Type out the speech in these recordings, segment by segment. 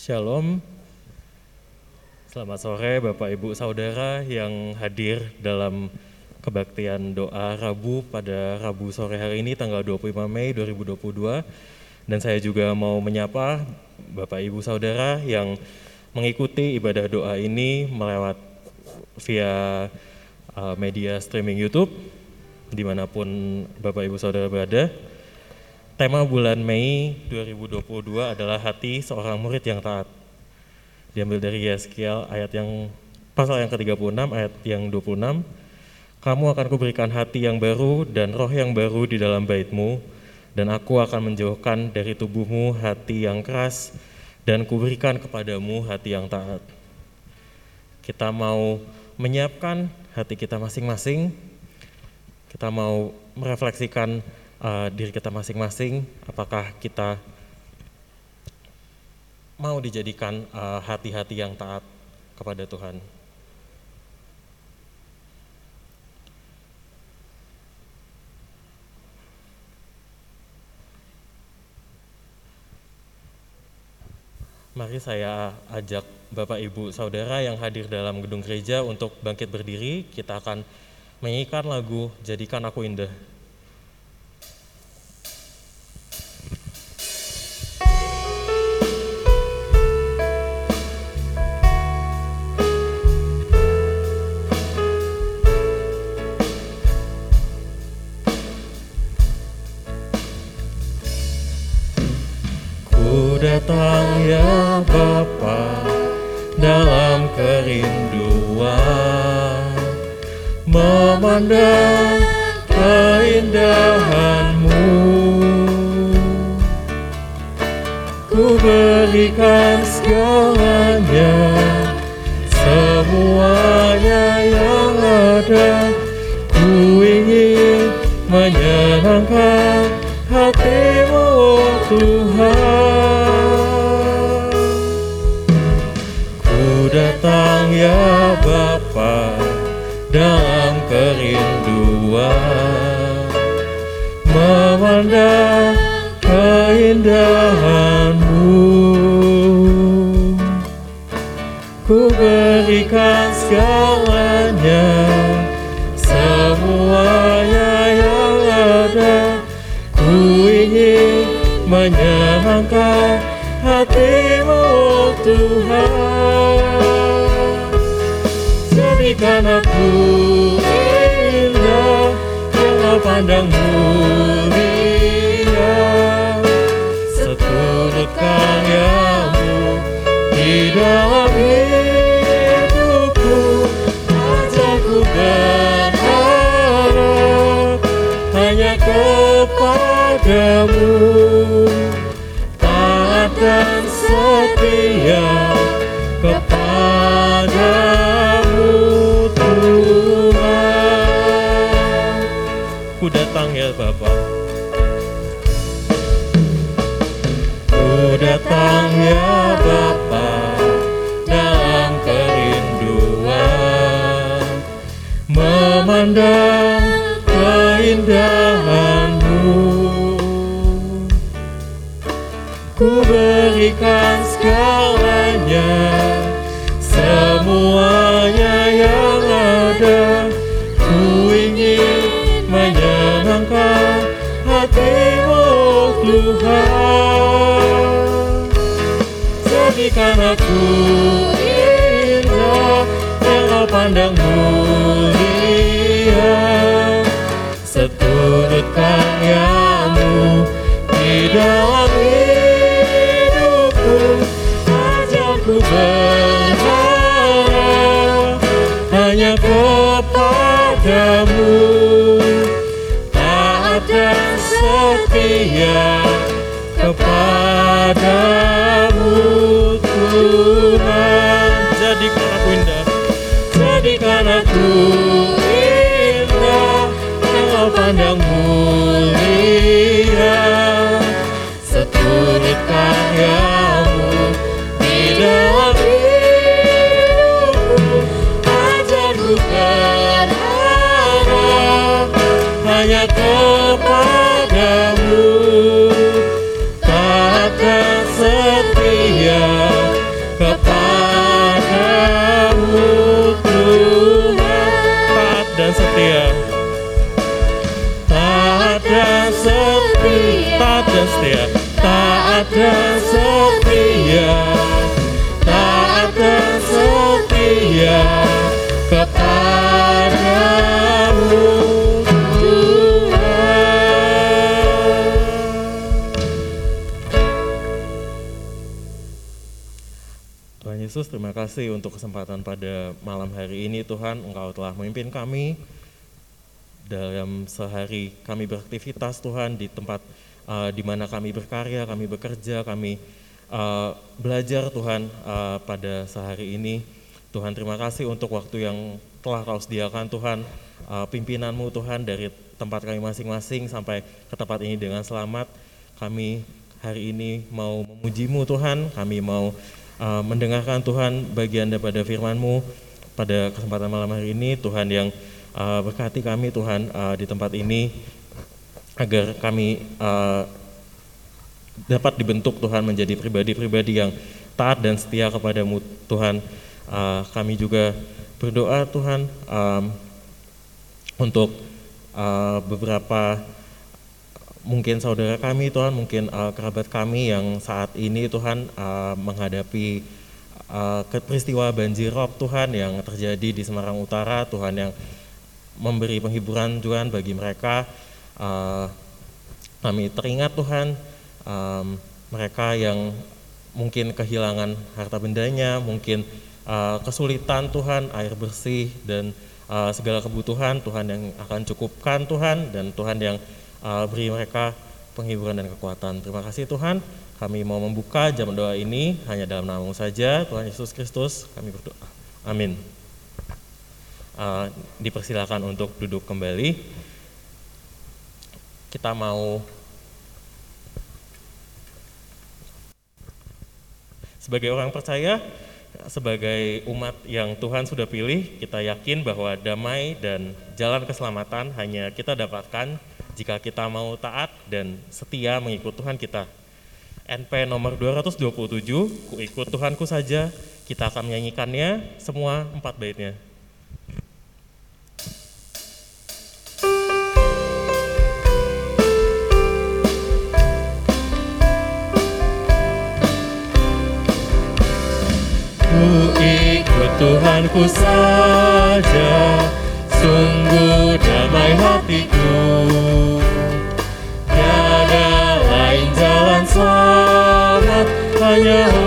Shalom. Selamat sore Bapak Ibu Saudara yang hadir dalam kebaktian doa Rabu pada Rabu sore hari ini tanggal 25 Mei 2022. Dan saya juga mau menyapa Bapak Ibu Saudara yang mengikuti ibadah doa ini melewat via uh, media streaming YouTube di mana pun Bapak Ibu Saudara berada. Tema bulan Mei 2022 adalah hati seorang murid yang taat. Diambil dari Yeskiel ayat yang pasal yang ke-36 ayat yang 26. Kamu akan kuberikan hati yang baru dan roh yang baru di dalam baitmu dan aku akan menjauhkan dari tubuhmu hati yang keras dan kuberikan kepadamu hati yang taat. Kita mau menyiapkan hati kita masing-masing. Kita mau merefleksikan uh, diri kita masing-masing, apakah kita mau dijadikan eh, hati-hati uh, yang taat kepada Tuhan. Mari saya ajak Bapak Ibu Saudara yang hadir dalam gedung gereja untuk bangkit berdiri. Kita akan menyanyikan lagu Jadikan Aku Indah. Datang ya Bapa dalam kerinduan. Memandang keindahanmu datang ya aku indah Jangan pandang mulia Seturut karyamu di dalam hidupku ya Bapak. Ku datang ya Bapa dalam kerinduan memandang keindahanmu. Ku berikan Jadikan aku indah yang pandang mulia Seturut karyamu di dalam hidupku Ajarku berharap hanya kepadamu. Taat dan setia terima kasih untuk kesempatan pada malam hari ini Tuhan, Engkau telah memimpin kami dalam sehari kami beraktivitas Tuhan di tempat uh, di mana kami berkarya, kami bekerja, kami uh, belajar Tuhan uh, pada sehari ini. Tuhan terima kasih untuk waktu yang telah kau sediakan Tuhan, uh, pimpinanmu Tuhan dari tempat kami masing-masing sampai ke tempat ini dengan selamat. Kami hari ini mau memujimu Tuhan, kami mau uh, mendengarkan Tuhan bagian daripada firman-Mu pada kesempatan malam hari ini, Tuhan yang uh, berkati kami Tuhan uh, di tempat ini agar kami uh, dapat dibentuk Tuhan menjadi pribadi-pribadi yang taat dan setia kepadamu Tuhan. Uh, kami juga berdoa Tuhan um, untuk uh, beberapa mungkin saudara kami Tuhan, mungkin uh, kerabat kami yang saat ini Tuhan uh, menghadapi uh, peristiwa banjirop Tuhan yang terjadi di Semarang Utara, Tuhan yang memberi penghiburan Tuhan bagi mereka. Uh, kami teringat Tuhan um, mereka yang mungkin kehilangan harta bendanya, mungkin uh, kesulitan Tuhan, air bersih dan uh, segala kebutuhan Tuhan yang akan cukupkan Tuhan dan Tuhan yang uh, beri mereka penghiburan dan kekuatan. Terima kasih Tuhan. Kami mau membuka jam doa ini hanya dalam namamu saja, Tuhan Yesus Kristus. Kami berdoa. Amin. Uh, dipersilakan untuk duduk kembali. Kita mau sebagai orang percaya sebagai umat yang Tuhan sudah pilih, kita yakin bahwa damai dan jalan keselamatan hanya kita dapatkan jika kita mau taat dan setia mengikut Tuhan kita. NP nomor 227, ku ikut Tuhanku saja, kita akan menyanyikannya semua empat baitnya. Tuhanku saja Sungguh damai hatiku. Tiada lain jalan selamat Hanya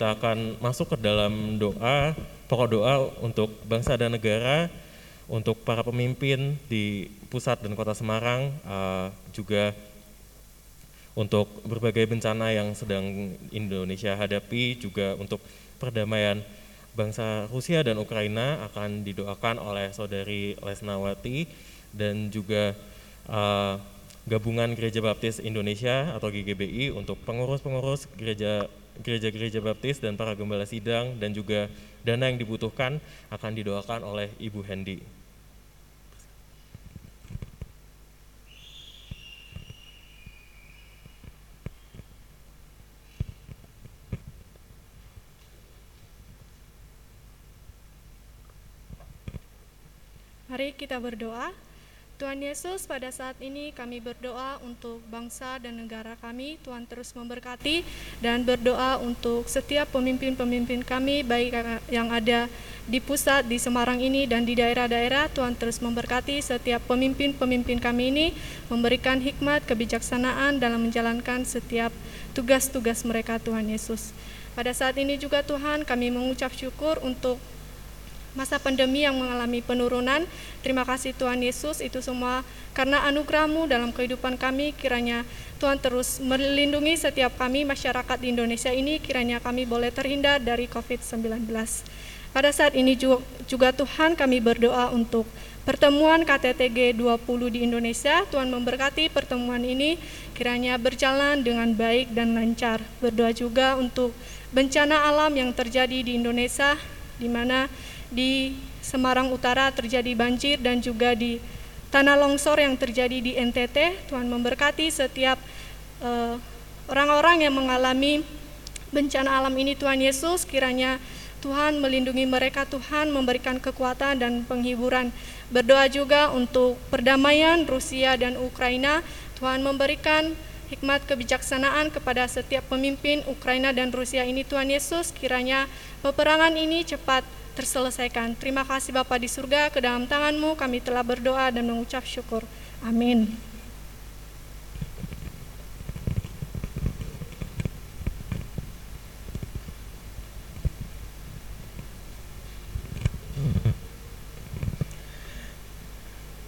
kita akan masuk ke dalam doa, pokok doa untuk bangsa dan negara, untuk para pemimpin di pusat dan kota Semarang, eh, juga untuk berbagai bencana yang sedang Indonesia hadapi, juga untuk perdamaian bangsa Rusia dan Ukraina akan didoakan oleh saudari Lesnawati dan juga uh, gabungan Gereja Baptis Indonesia atau GGBI untuk pengurus-pengurus gereja gereja-gereja baptis dan para gembala sidang dan juga dana yang dibutuhkan akan didoakan oleh Ibu Hendy. Mari kita berdoa. Tuhan Yesus, pada saat ini kami berdoa untuk bangsa dan negara kami. Tuhan terus memberkati dan berdoa untuk setiap pemimpin-pemimpin kami, baik yang ada di pusat di Semarang ini dan di daerah-daerah. Tuhan terus memberkati setiap pemimpin-pemimpin kami ini, memberikan hikmat, kebijaksanaan dalam menjalankan setiap tugas-tugas mereka, Tuhan Yesus. Pada saat ini juga Tuhan kami mengucap syukur untuk masa pandemi yang mengalami penurunan. Terima kasih Tuhan Yesus, itu semua karena anugerahmu dalam kehidupan kami, kiranya Tuhan terus melindungi setiap kami masyarakat di Indonesia ini, kiranya kami boleh terhindar dari COVID-19. Pada saat ini juga Tuhan kami berdoa untuk pertemuan KTTG 20 di Indonesia. Tuhan memberkati pertemuan ini kiranya berjalan dengan baik dan lancar. Berdoa juga untuk bencana alam yang terjadi di Indonesia di mana di Semarang Utara terjadi banjir dan juga di tanah longsor yang terjadi di NTT. Tuhan memberkati setiap eh, orang-orang yang mengalami bencana alam ini Tuhan Yesus kiranya Tuhan melindungi mereka, Tuhan memberikan kekuatan dan penghiburan. Berdoa juga untuk perdamaian Rusia dan Ukraina. Tuhan memberikan hikmat kebijaksanaan kepada setiap pemimpin Ukraina dan Rusia ini Tuhan Yesus kiranya peperangan ini cepat terselesaikan. Terima kasih Bapa di surga, ke dalam tanganmu kami telah berdoa dan mengucap syukur. Amin.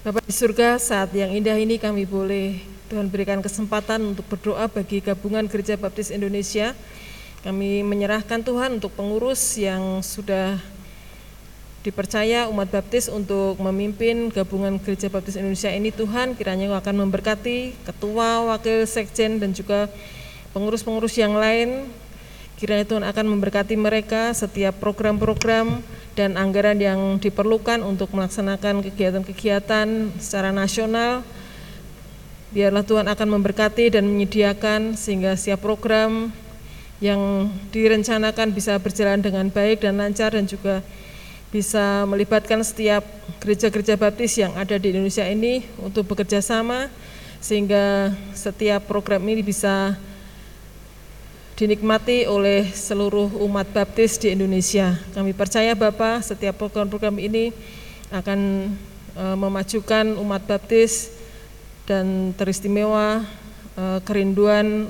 Bapak di surga, saat yang indah ini kami boleh Tuhan berikan kesempatan untuk berdoa bagi gabungan Gereja Baptis Indonesia. Kami menyerahkan Tuhan untuk pengurus yang sudah dipercaya umat baptis untuk memimpin gabungan Gereja Baptis Indonesia ini Tuhan. Kiranya akan memberkati ketua, wakil sekjen dan juga pengurus-pengurus yang lain. Kiranya Tuhan akan memberkati mereka setiap program-program dan anggaran yang diperlukan untuk melaksanakan kegiatan-kegiatan secara nasional. Biarlah Tuhan akan memberkati dan menyediakan sehingga setiap program yang direncanakan bisa berjalan dengan baik dan lancar dan juga bisa melibatkan setiap gereja-gereja baptis yang ada di Indonesia ini untuk bekerja sama sehingga setiap program ini bisa dinikmati oleh seluruh umat baptis di Indonesia. Kami percaya Bapak setiap program-program ini akan e, memajukan umat baptis dan teristimewa e, kerinduan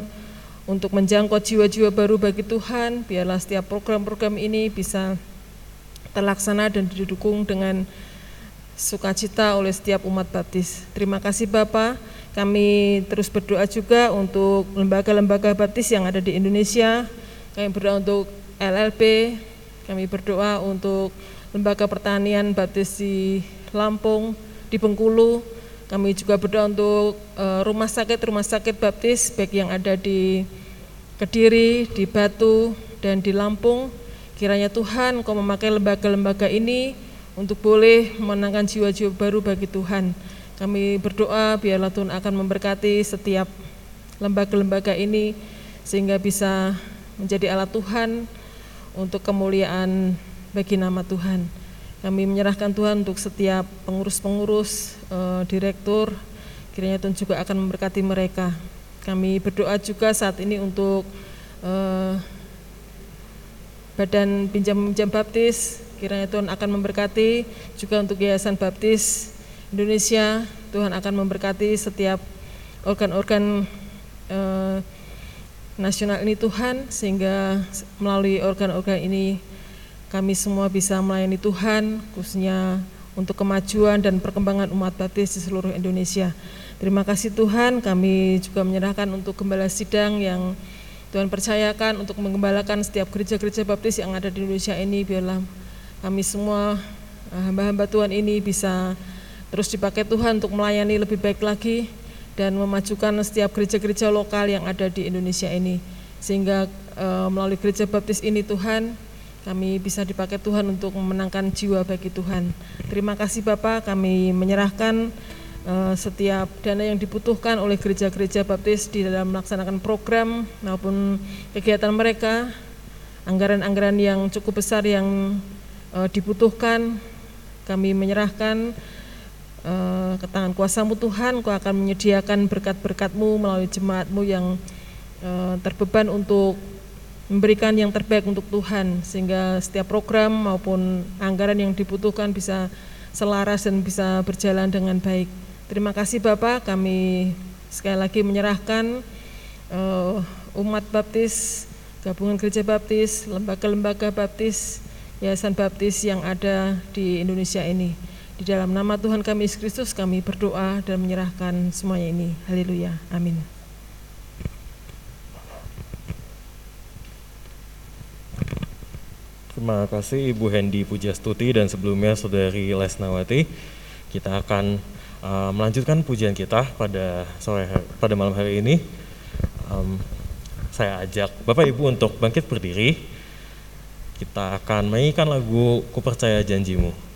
untuk menjangkau jiwa-jiwa baru bagi Tuhan. Biarlah setiap program-program ini bisa terlaksana dan didukung dengan sukacita oleh setiap umat baptis. Terima kasih Bapak. Kami terus berdoa juga untuk lembaga-lembaga baptis yang ada di Indonesia. Kami berdoa untuk LLP, kami berdoa untuk lembaga pertanian baptis di Lampung, di Bengkulu. Kami juga berdoa untuk uh, rumah sakit rumah sakit baptis baik yang ada di Kediri, di Batu, dan di Lampung Kiranya Tuhan kau memakai lembaga-lembaga ini untuk boleh menangkan jiwa-jiwa baru bagi Tuhan. Kami berdoa biarlah Tuhan akan memberkati setiap lembaga-lembaga ini sehingga bisa menjadi alat Tuhan untuk kemuliaan bagi nama Tuhan. Kami menyerahkan Tuhan untuk setiap pengurus-pengurus, eh, direktur, kiranya Tuhan juga akan memberkati mereka. Kami berdoa juga saat ini untuk eh, Badan Pinjam-Pinjam Baptis, kiranya Tuhan akan memberkati juga untuk Yayasan Baptis Indonesia, Tuhan akan memberkati setiap organ-organ eh, nasional ini Tuhan sehingga melalui organ-organ ini kami semua bisa melayani Tuhan khususnya untuk kemajuan dan perkembangan umat baptis di seluruh Indonesia. Terima kasih Tuhan, kami juga menyerahkan untuk gembala sidang yang Tuhan percayakan untuk menggembalakan setiap gereja-gereja baptis yang ada di Indonesia ini biarlah kami semua eh, hamba-hamba Tuhan ini bisa terus dipakai Tuhan untuk melayani lebih baik lagi dan memajukan setiap gereja-gereja lokal yang ada di Indonesia ini. Sehingga e, melalui gereja baptis ini Tuhan, kami bisa dipakai Tuhan untuk memenangkan jiwa bagi Tuhan. Terima kasih Bapak, kami menyerahkan setiap dana yang dibutuhkan oleh gereja-gereja baptis di dalam melaksanakan program maupun kegiatan mereka, anggaran-anggaran yang cukup besar yang e, dibutuhkan, kami menyerahkan uh, ke tangan kuasamu Tuhan, Kau akan menyediakan berkat-berkatmu melalui jemaatmu yang uh, terbeban untuk memberikan yang terbaik untuk Tuhan, sehingga setiap program maupun anggaran yang dibutuhkan bisa selaras dan bisa berjalan dengan baik. Terima kasih Bapak, kami sekali lagi menyerahkan uh, umat baptis, gabungan gereja baptis, lembaga-lembaga baptis, yayasan baptis yang ada di Indonesia ini. Di dalam nama Tuhan kami Yesus Kristus kami berdoa dan menyerahkan semuanya ini. Haleluya. Amin. Terima kasih Ibu Hendy Pujastuti dan sebelumnya Saudari Lesnawati. Kita akan uh, melanjutkan pujian kita pada sore pada malam hari ini. Um, saya ajak Bapak Ibu untuk bangkit berdiri. Kita akan mainkan lagu Kupercaya Janjimu.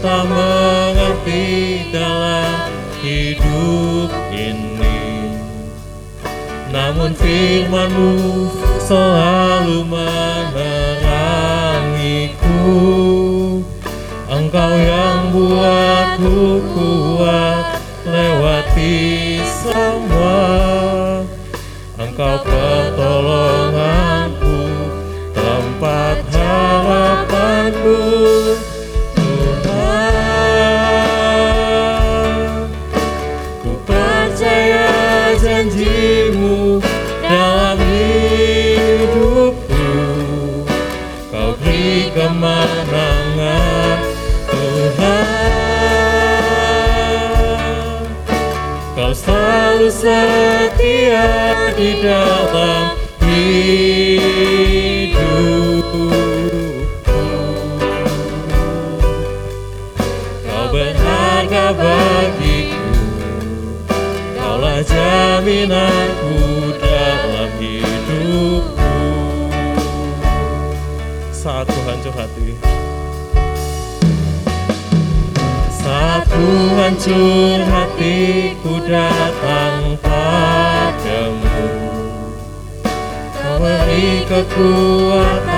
Tak mengerti dalam hidup ini. Namun firmanmu selalu menerangiku. Engkau yang buatku kuat lewati semua. Engkau setia di dalam hidupku. Kau berharga bagi jaminanku dalam hidupku. Saat hancur hati saat hancur hatiku datang beri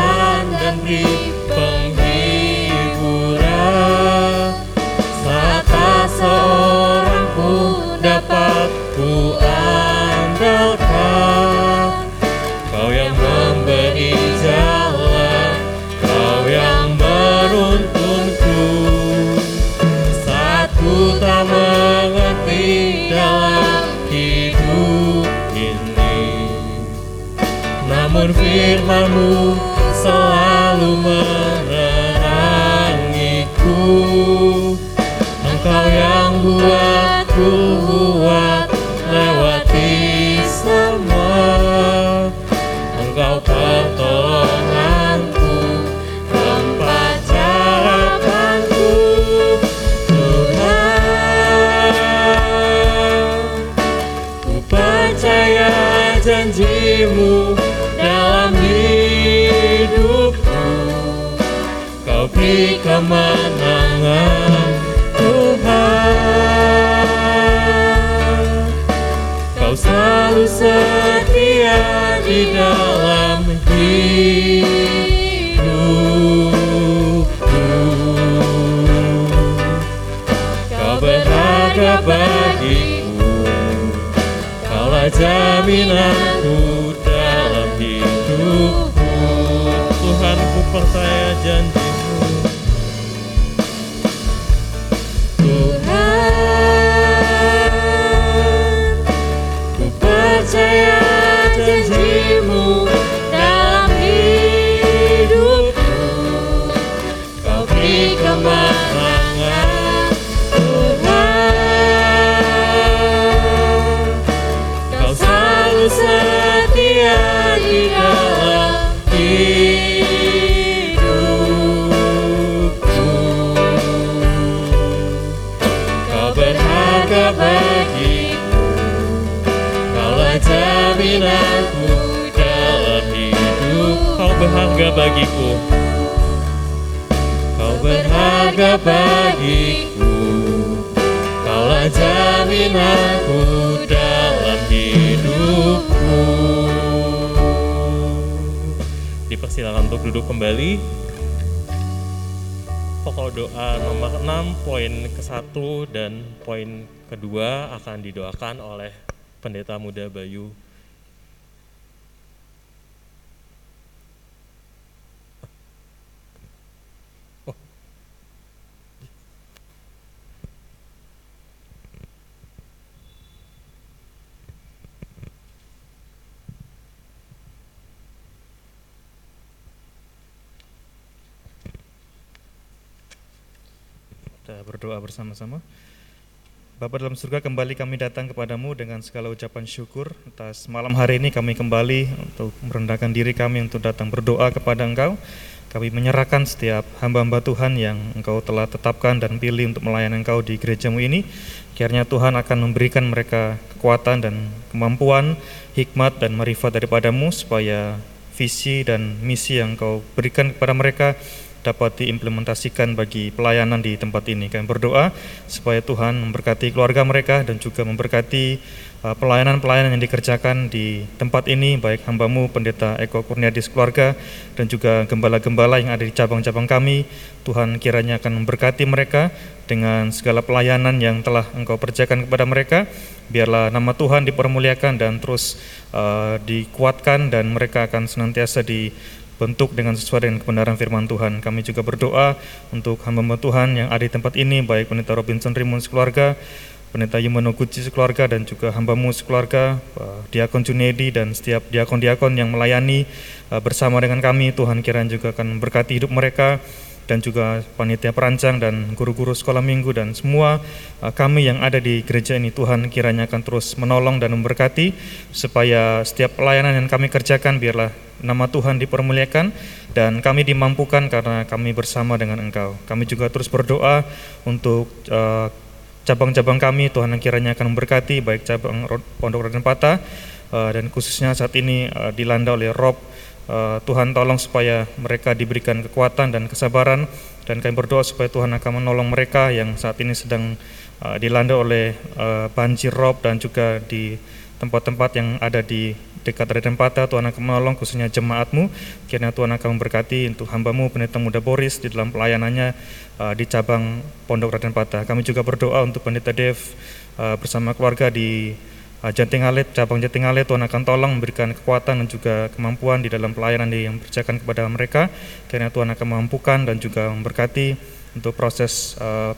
jaminanku duduk kembali. Pokok doa nomor 6 poin ke-1 dan poin kedua akan didoakan oleh Pendeta Muda Bayu Kita berdoa bersama-sama. Bapa dalam surga kembali kami datang kepadamu dengan segala ucapan syukur atas malam hari ini kami kembali untuk merendahkan diri kami untuk datang berdoa kepada Engkau. Kami menyerahkan setiap hamba-hamba Tuhan yang Engkau telah tetapkan dan pilih untuk melayani Engkau di gerejamu ini. Kiranya Tuhan akan memberikan mereka kekuatan dan kemampuan, hikmat dan marifat daripadamu supaya visi dan misi yang Engkau berikan kepada mereka dapat diimplementasikan bagi pelayanan di tempat ini. Kami berdoa supaya Tuhan memberkati keluarga mereka dan juga memberkati uh, pelayanan-pelayanan yang dikerjakan di tempat ini, baik hambamu Pendeta Eko Kurniadis keluarga dan juga gembala-gembala yang ada di cabang-cabang kami. Tuhan kiranya akan memberkati mereka dengan segala pelayanan yang telah Engkau kerjakan kepada mereka. Biarlah nama Tuhan dipermuliakan dan terus uh, dikuatkan dan mereka akan senantiasa di bentuk dengan sesuai dengan kebenaran firman Tuhan. Kami juga berdoa untuk hamba Tuhan yang ada di tempat ini, baik Pendeta Robinson Rimun sekeluarga, Pendeta Yumono Guci sekeluarga, dan juga hambamu sekeluarga, Pak Diakon Junedi, dan setiap diakon-diakon yang melayani uh, bersama dengan kami. Tuhan kiranya juga akan berkati hidup mereka, dan juga panitia perancang dan guru-guru sekolah minggu dan semua uh, kami yang ada di gereja ini Tuhan kiranya akan terus menolong dan memberkati supaya setiap pelayanan yang kami kerjakan biarlah nama Tuhan dipermuliakan dan kami dimampukan karena kami bersama dengan Engkau. Kami juga terus berdoa untuk uh, cabang-cabang kami Tuhan yang kiranya akan memberkati baik cabang Pondok Raden Patah uh, dan khususnya saat ini uh, dilanda oleh Rob Tuhan tolong supaya mereka diberikan kekuatan dan kesabaran dan kami berdoa supaya Tuhan akan menolong mereka yang saat ini sedang uh, dilanda oleh uh, banjir rob dan juga di tempat-tempat yang ada di dekat Raden Patah. Tuhan akan menolong khususnya jemaatmu. Kiranya Tuhan akan memberkati untuk hambamu pendeta muda Boris di dalam pelayanannya uh, di cabang Pondok Raden Patah. Kami juga berdoa untuk pendeta Dev uh, bersama keluarga di Uh, Jatingalet, cabang Jatingalet Tuhan akan tolong memberikan kekuatan dan juga kemampuan di dalam pelayanan yang berjakan kepada mereka. Karena Tuhan akan memampukan dan juga memberkati untuk proses uh,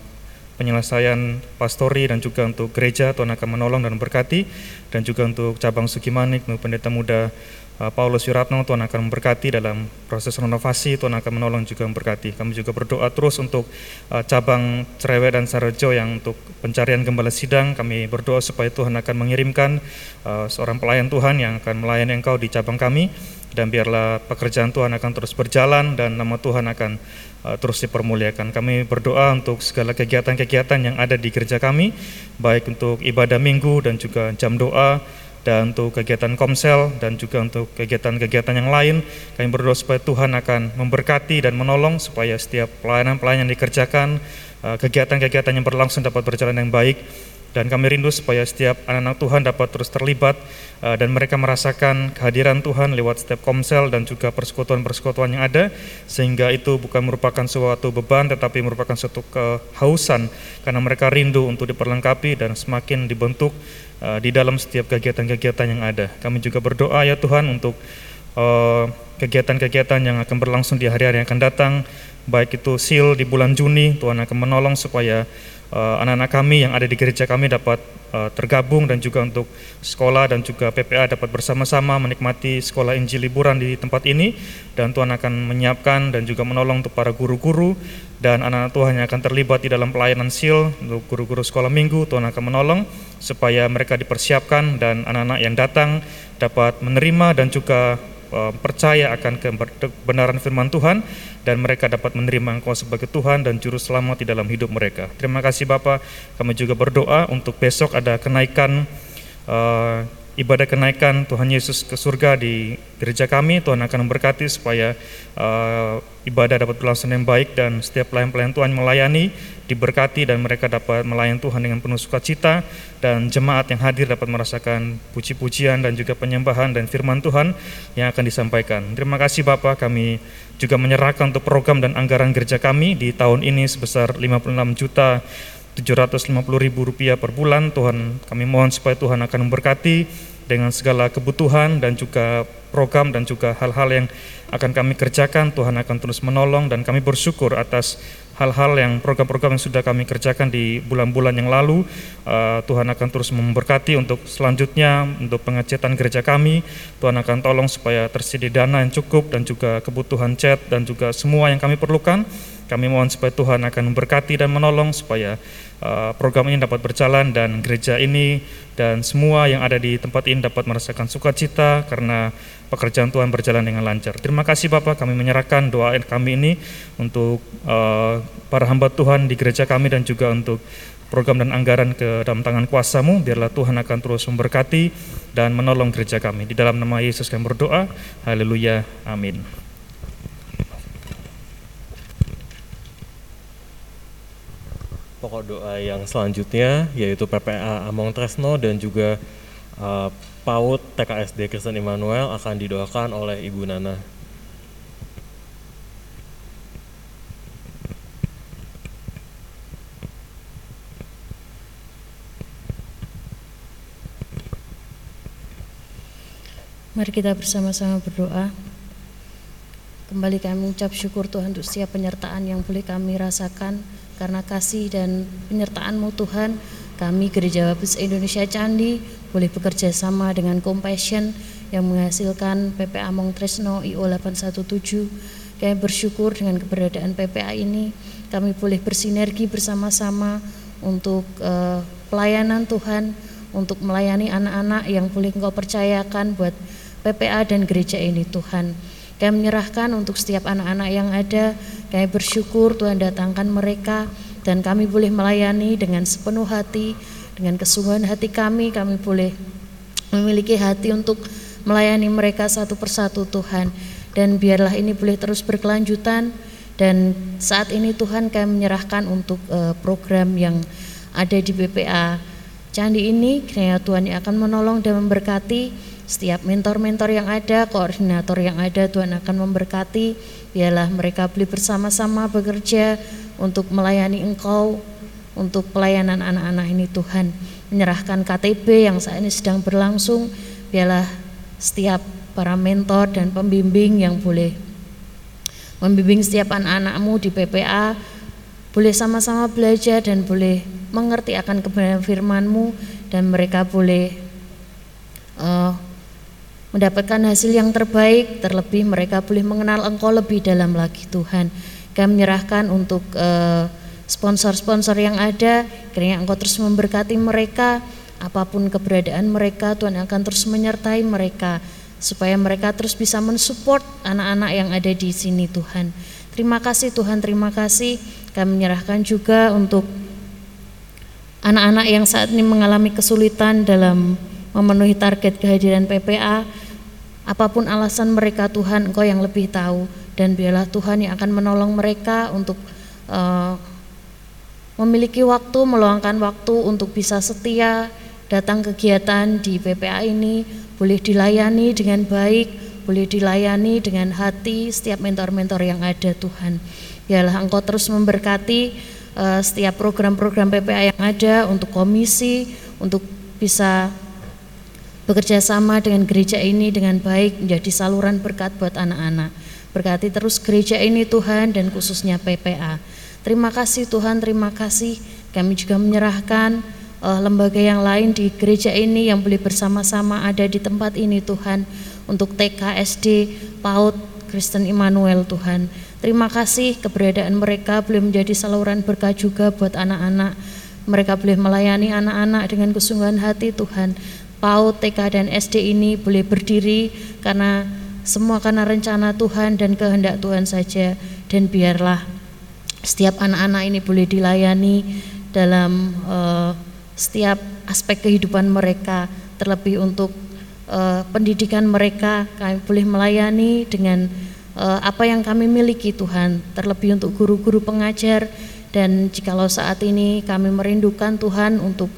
penyelesaian pastori dan juga untuk gereja. Tuhan akan menolong dan memberkati. Dan juga untuk cabang Sukimanik untuk pendeta muda Paulus Wiratno Tuhan akan memberkati dalam proses renovasi Tuhan akan menolong juga memberkati. Kami juga berdoa terus untuk uh, cabang Cerewet dan Sarejo yang untuk pencarian gembala sidang. Kami berdoa supaya Tuhan akan mengirimkan uh, seorang pelayan Tuhan yang akan melayani engkau di cabang kami. Dan biarlah pekerjaan Tuhan akan terus berjalan dan nama Tuhan akan terus dipermuliakan. Kami berdoa untuk segala kegiatan-kegiatan yang ada di gereja kami, baik untuk ibadah minggu dan juga jam doa, dan untuk kegiatan komsel dan juga untuk kegiatan-kegiatan yang lain. Kami berdoa supaya Tuhan akan memberkati dan menolong supaya setiap pelayanan-pelayanan dikerjakan eh, kegiatan-kegiatan yang berlangsung dapat berjalan yang baik. Dan kami rindu supaya setiap anak-anak Tuhan dapat terus terlibat uh, dan mereka merasakan kehadiran Tuhan lewat setiap komsel dan juga persekutuan-persekutuan yang ada sehingga itu bukan merupakan suatu beban tetapi merupakan suatu kehausan. Karena mereka rindu untuk diperlengkapi dan semakin dibentuk uh, di dalam setiap kegiatan-kegiatan yang ada. Kami juga berdoa ya Tuhan untuk uh, kegiatan-kegiatan yang akan berlangsung di hari-hari yang akan datang baik itu SIL di bulan Juni Tuhan akan menolong supaya Eh, anak-anak kami yang ada di gereja kami dapat tergabung dan juga untuk sekolah dan juga PPA dapat bersama-sama menikmati sekolah Injil liburan di tempat ini dan Tuhan akan menyiapkan dan juga menolong untuk para guru-guru dan anak-anak Tuhan yang akan terlibat di dalam pelayanan SIL untuk guru-guru sekolah minggu Tuhan akan menolong supaya mereka dipersiapkan dan anak-anak yang datang dapat menerima dan juga uh, percaya akan kebenaran firman Tuhan dan mereka dapat menerima Engkau sebagai Tuhan dan Juru Selamat di dalam hidup mereka. Terima kasih Bapak. Kami juga berdoa untuk besok ada kenaikan uh, ibadah kenaikan Tuhan Yesus ke surga di gereja kami. Tuhan akan memberkati supaya uh, ibadah dapat berlangsung yang baik dan setiap pelayan-pelayan Tuhan melayani diberkati dan mereka dapat melayani Tuhan dengan penuh sukacita dan jemaat yang hadir dapat merasakan puji-pujian dan juga penyembahan dan firman Tuhan yang akan disampaikan. Terima kasih Bapak, kami juga menyerahkan untuk program dan anggaran gereja kami di tahun ini sebesar 56 juta 750 ribu rupiah per bulan. Tuhan kami mohon supaya Tuhan akan memberkati dengan segala kebutuhan dan juga program dan juga hal-hal yang akan kami kerjakan. Tuhan akan terus menolong dan kami bersyukur atas hal-hal yang program-program yang sudah kami kerjakan di bulan-bulan yang lalu. Uh, Tuhan akan terus memberkati untuk selanjutnya untuk pengecetan gereja kami. Tuhan akan tolong supaya tersedia dana yang cukup dan juga kebutuhan cat dan juga semua yang kami perlukan. Kami mohon supaya Tuhan akan memberkati dan menolong supaya uh, program ini dapat berjalan dan gereja ini dan semua yang ada di tempat ini dapat merasakan sukacita karena pekerjaan Tuhan berjalan dengan lancar. Terima kasih Bapak, kami menyerahkan doa kami ini untuk uh, para hamba Tuhan di gereja kami dan juga untuk program dan anggaran ke dalam tangan kuasamu, biarlah Tuhan akan terus memberkati dan menolong gereja kami. Di dalam nama Yesus kami berdoa, haleluya, amin. Pokok doa yang selanjutnya yaitu PPA Among Tresno dan juga uh, PAUD TKSD Kristen Immanuel akan didoakan oleh Ibu Nana. Mari kita bersama-sama berdoa. Kembali kami mengucap syukur Tuhan untuk setiap penyertaan yang boleh kami rasakan karena kasih dan penyertaan-Mu Tuhan, kami Gereja Baptis Indonesia Candi boleh bekerja sama dengan Compassion yang menghasilkan PPA Mong Tresno IO 817. Kami bersyukur dengan keberadaan PPA ini, kami boleh bersinergi bersama-sama untuk uh, pelayanan Tuhan, untuk melayani anak-anak yang boleh Engkau percayakan buat PPA dan gereja ini Tuhan. Kami menyerahkan untuk setiap anak-anak yang ada, kami bersyukur Tuhan datangkan mereka dan kami boleh melayani dengan sepenuh hati, dengan kesungguhan hati kami, kami boleh memiliki hati untuk melayani mereka satu persatu Tuhan. Dan biarlah ini boleh terus berkelanjutan dan saat ini Tuhan kami menyerahkan untuk uh, program yang ada di BPA Candi ini, kiranya Tuhan yang akan menolong dan memberkati setiap mentor-mentor yang ada, koordinator yang ada, Tuhan akan memberkati. Biarlah mereka beli bersama-sama bekerja untuk melayani Engkau, untuk pelayanan anak-anak ini Tuhan. Menyerahkan KTB yang saat ini sedang berlangsung, biarlah setiap para mentor dan pembimbing yang boleh membimbing setiap anak-anakmu di PPA, boleh sama-sama belajar dan boleh mengerti akan kebenaran firman-Mu dan mereka boleh uh, mendapatkan hasil yang terbaik, terlebih mereka boleh mengenal Engkau lebih dalam lagi Tuhan. Kami menyerahkan untuk eh, sponsor-sponsor yang ada, kiranya Engkau terus memberkati mereka, apa pun keberadaan mereka, Tuhan akan terus menyertai mereka, supaya mereka terus bisa mensupport anak-anak yang ada di sini Tuhan. Terima kasih Tuhan, terima kasih. Kami menyerahkan juga untuk anak-anak yang saat ini mengalami kesulitan dalam memenuhi target kehadiran PPA. Apa pun alasan mereka Tuhan, Engkau yang lebih tahu dan biarlah Tuhan yang akan menolong mereka untuk uh, memiliki waktu, meluangkan waktu untuk bisa setia datang kegiatan di PPA ini, boleh dilayani dengan baik, boleh dilayani dengan hati setiap mentor-mentor yang ada Tuhan. Biarlah Engkau terus memberkati uh, setiap program-program PPA yang ada untuk komisi, untuk bisa bekerja sama dengan gereja ini dengan baik menjadi saluran berkat buat anak-anak. Berkati terus gereja ini Tuhan dan khususnya PPA. Terima kasih Tuhan, terima kasih. Kami juga menyerahkan uh, lembaga yang lain di gereja ini yang boleh bersama-sama ada di tempat ini Tuhan untuk TK, SD, PAUD, Kristen Immanuel Tuhan. Terima kasih keberadaan mereka boleh menjadi saluran berkat juga buat anak-anak. Mereka boleh melayani anak-anak dengan kesungguhan hati Tuhan. PAUD, TK, dan SD ini boleh berdiri karena semua karena rencana Tuhan dan kehendak Tuhan saja. Dan biarlah setiap anak-anak ini boleh dilayani dalam uh, setiap aspek kehidupan mereka, terlebih untuk uh, pendidikan mereka, kami boleh melayani dengan uh, apa yang kami miliki Tuhan, terlebih untuk guru-guru pengajar dan jikalau saat ini kami merindukan Tuhan untuk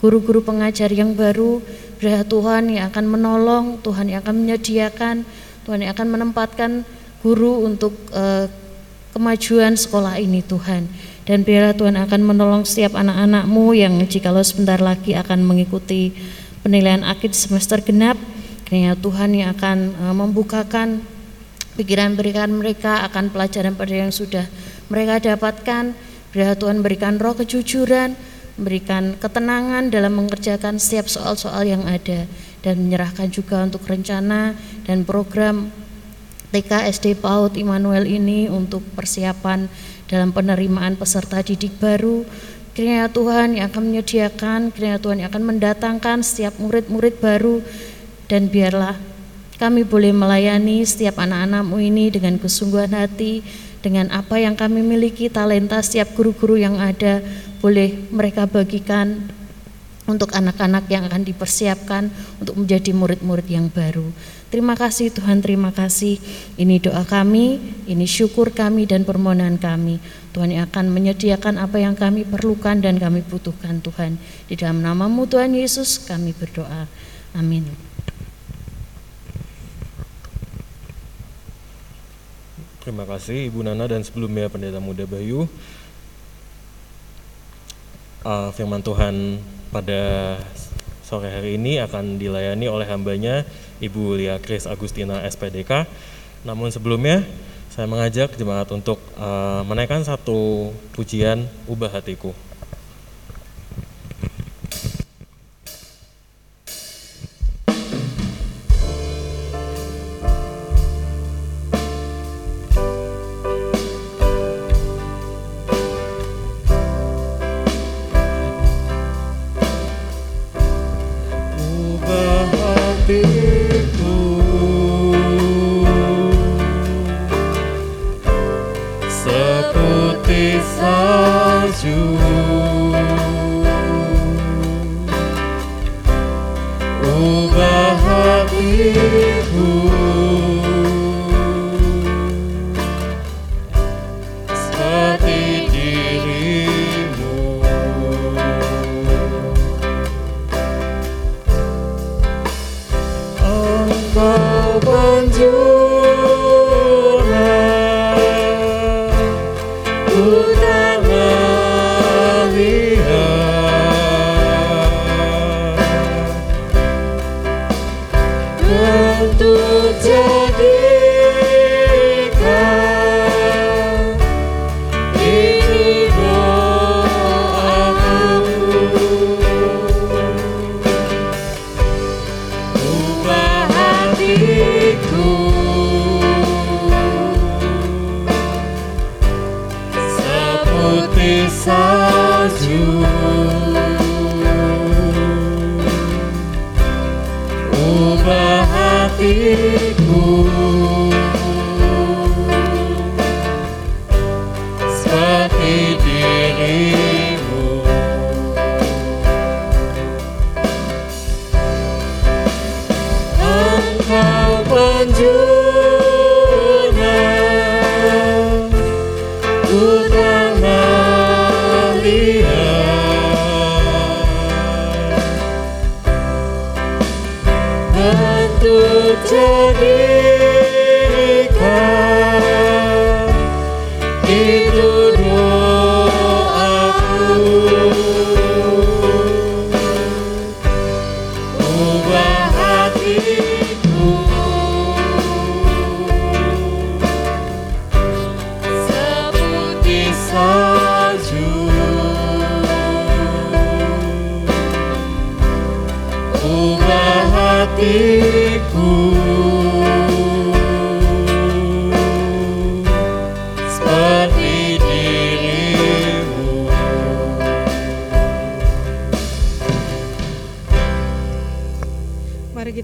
guru-guru pengajar yang baru, Berah Tuhan yang akan menolong, Tuhan yang akan menyediakan, Tuhan yang akan menempatkan guru untuk uh, kemajuan sekolah ini Tuhan. Dan biarlah Tuhan akan menolong setiap anak-anakmu yang jikalau sebentar lagi akan mengikuti penilaian akhir semester genap, kiranya Tuhan yang akan uh, membukakan pikiran-pikiran mereka akan pelajaran-pelajaran yang sudah mereka dapatkan. Biarlah Tuhan berikan roh kejujuran, memberikan ketenangan dalam mengerjakan setiap soal-soal yang ada dan menyerahkan juga untuk rencana dan program TK SD PAUD Immanuel ini untuk persiapan dalam penerimaan peserta didik baru. Kiranya Tuhan yang akan menyediakan kiranya Tuhan yang akan mendatangkan setiap murid-murid baru dan biarlah kami boleh melayani setiap anak-anakmu ini dengan kesungguhan hati dengan apa yang kami miliki talenta setiap guru-guru yang ada boleh mereka bagikan untuk anak-anak yang akan dipersiapkan untuk menjadi murid-murid yang baru. Terima kasih Tuhan, terima kasih. Ini doa kami, ini syukur kami dan permohonan kami. Tuhan yang akan menyediakan apa yang kami perlukan dan kami butuhkan Tuhan. Di dalam namamu Tuhan Yesus kami berdoa. Amin. Terima kasih Ibu Nana dan sebelumnya Pendeta Muda Bayu uh, firman Tuhan pada sore hari ini akan dilayani oleh hambanya Ibu Lia Kris Agustina SPDK. Namun sebelumnya saya mengajak jemaat untuk uh, menaikkan satu pujian ubah hatiku.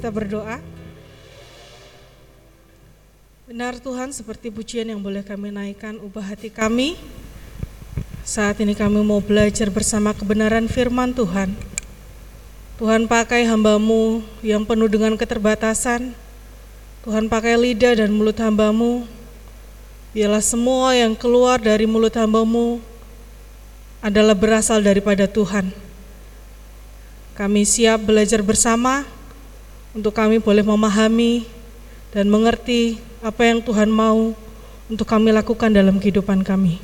Kita berdoa. Benar Tuhan seperti pujian yang boleh kami naikkan ubah hati kami. Saat ini kami mau belajar bersama kebenaran firman Tuhan. Tuhan pakai hambamu yang penuh dengan keterbatasan. Tuhan pakai lidah dan mulut hambamu. Biarlah semua yang keluar dari mulut hambamu adalah berasal daripada Tuhan. Kami siap belajar bersama untuk kami boleh memahami dan mengerti apa yang Tuhan mau untuk kami lakukan dalam kehidupan kami.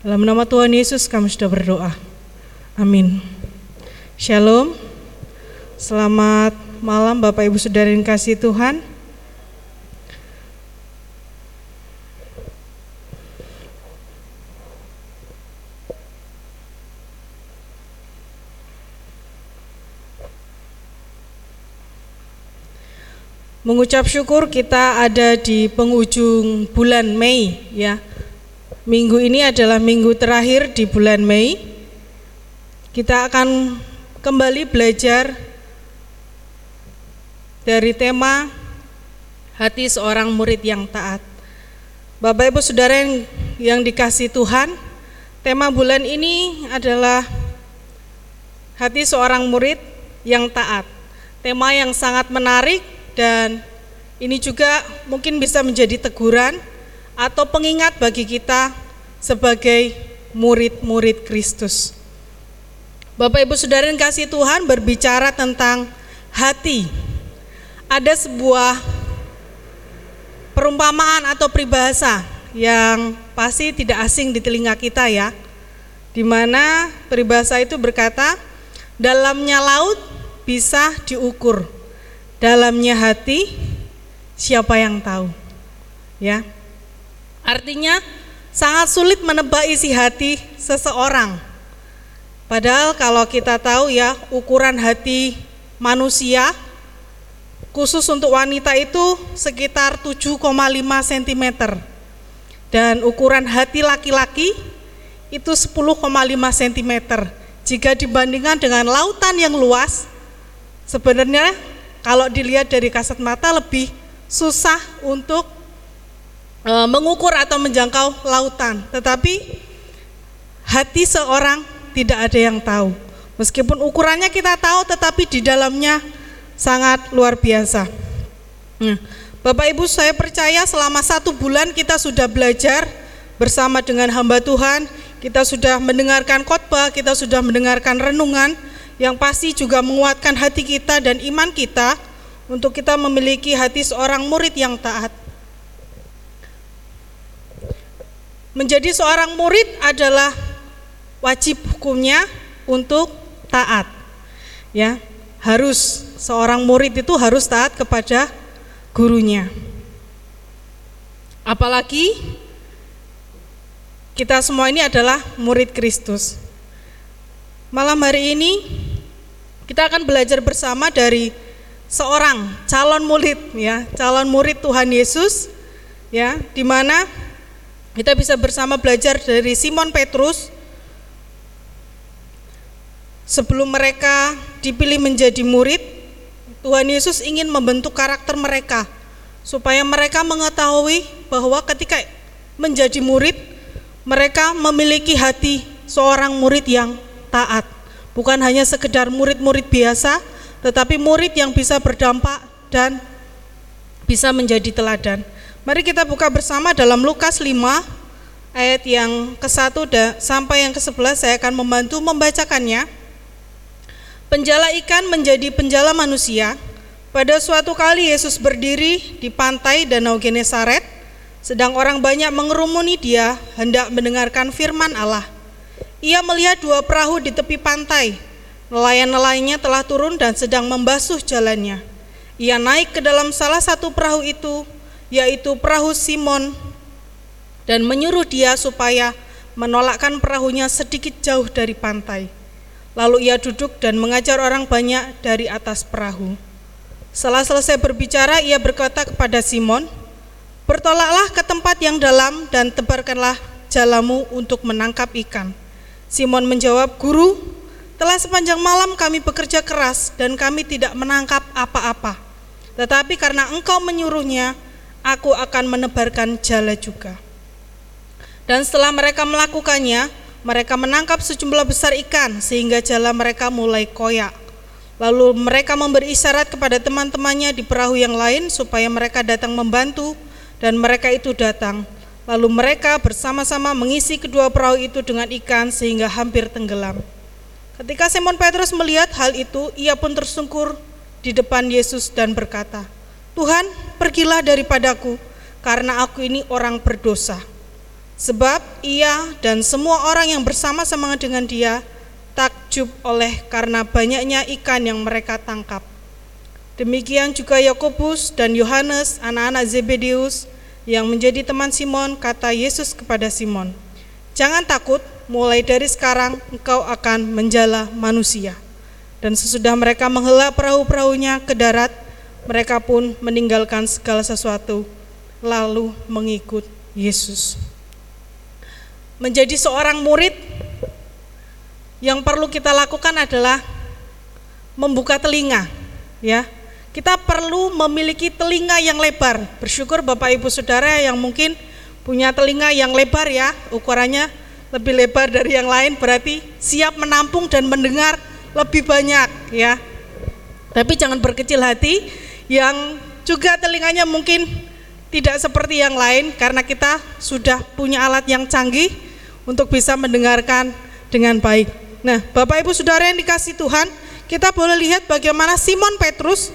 Dalam nama Tuhan Yesus kami sudah berdoa. Amin. Shalom. Selamat malam Bapak Ibu Saudara yang kasih Tuhan. Mengucap syukur kita ada di penghujung bulan Mei ya. Minggu ini adalah minggu terakhir di bulan Mei. Kita akan kembali belajar dari tema hati seorang murid yang taat. Bapak Ibu Saudara yang, yang dikasih Tuhan, tema bulan ini adalah hati seorang murid yang taat. Tema yang sangat menarik dan ini juga mungkin bisa menjadi teguran atau pengingat bagi kita sebagai murid-murid Kristus. Bapak Ibu Saudara yang kasih Tuhan berbicara tentang hati. Ada sebuah perumpamaan atau peribahasa yang pasti tidak asing di telinga kita ya. Di mana peribahasa itu berkata, dalamnya laut bisa diukur, dalamnya hati siapa yang tahu? Ya. Artinya sangat sulit menebak isi hati seseorang. Padahal kalau kita tahu ya ukuran hati manusia khusus untuk wanita itu sekitar 7,5 cm dan ukuran hati laki-laki itu 10,5 cm jika dibandingkan dengan lautan yang luas sebenarnya kalau dilihat dari kasat mata lebih susah untuk e, mengukur atau menjangkau lautan. Tetapi hati seorang tidak ada yang tahu. Meskipun ukurannya kita tahu, tetapi di dalamnya sangat luar biasa. Nah, Bapak Ibu, saya percaya selama satu bulan kita sudah belajar bersama dengan hamba Tuhan, kita sudah mendengarkan khotbah, kita sudah mendengarkan renungan, yang pasti juga menguatkan hati kita dan iman kita untuk kita memiliki hati seorang murid yang taat. Menjadi seorang murid adalah wajib hukumnya untuk taat. Ya, harus seorang murid itu harus taat kepada gurunya. Apalagi kita semua ini adalah murid Kristus. Malam hari ini kita akan belajar bersama dari seorang calon murid ya, calon murid Tuhan Yesus ya, di mana kita bisa bersama belajar dari Simon Petrus. Sebelum mereka dipilih menjadi murid, Tuhan Yesus ingin membentuk karakter mereka supaya mereka mengetahui bahwa ketika menjadi murid mereka memiliki hati seorang murid yang taat bukan hanya sekedar murid-murid biasa, tetapi murid yang bisa berdampak dan bisa menjadi teladan. Mari kita buka bersama dalam Lukas 5 ayat yang ke-1 sampai yang ke-11 saya akan membantu membacakannya. Penjala ikan menjadi penjala manusia. Pada suatu kali Yesus berdiri di pantai Danau Genesaret, sedang orang banyak mengerumuni dia hendak mendengarkan firman Allah. Ia melihat dua perahu di tepi pantai. Nelayan-nelayannya telah turun dan sedang membasuh jalannya. Ia naik ke dalam salah satu perahu itu, yaitu perahu Simon, dan menyuruh dia supaya menolakkan perahunya sedikit jauh dari pantai. Lalu ia duduk dan mengajar orang banyak dari atas perahu. Setelah selesai berbicara, ia berkata kepada Simon, "Bertolaklah ke tempat yang dalam dan tebarkanlah jalamu untuk menangkap ikan." Simon menjawab, "Guru, telah sepanjang malam kami bekerja keras dan kami tidak menangkap apa-apa. Tetapi karena engkau menyuruhnya, aku akan menebarkan jala juga." Dan setelah mereka melakukannya, mereka menangkap sejumlah besar ikan sehingga jala mereka mulai koyak. Lalu mereka memberi isyarat kepada teman-temannya di perahu yang lain supaya mereka datang membantu dan mereka itu datang. Lalu mereka bersama-sama mengisi kedua perahu itu dengan ikan sehingga hampir tenggelam. Ketika Simon Petrus melihat hal itu, ia pun tersungkur di depan Yesus dan berkata, "Tuhan, pergilah daripadaku, karena aku ini orang berdosa." Sebab ia dan semua orang yang bersama-sama dengan dia takjub oleh karena banyaknya ikan yang mereka tangkap. Demikian juga Yakobus dan Yohanes, anak-anak Zebedeus, yang menjadi teman Simon, kata Yesus kepada Simon, "Jangan takut, mulai dari sekarang engkau akan menjala manusia." Dan sesudah mereka menghela perahu-perahunya ke darat, mereka pun meninggalkan segala sesuatu, lalu mengikut Yesus menjadi seorang murid yang perlu kita lakukan adalah membuka telinga ya kita perlu memiliki telinga yang lebar bersyukur Bapak Ibu Saudara yang mungkin punya telinga yang lebar ya ukurannya lebih lebar dari yang lain berarti siap menampung dan mendengar lebih banyak ya tapi jangan berkecil hati yang juga telinganya mungkin tidak seperti yang lain karena kita sudah punya alat yang canggih untuk bisa mendengarkan dengan baik. Nah, Bapak Ibu Saudara yang dikasih Tuhan, kita boleh lihat bagaimana Simon Petrus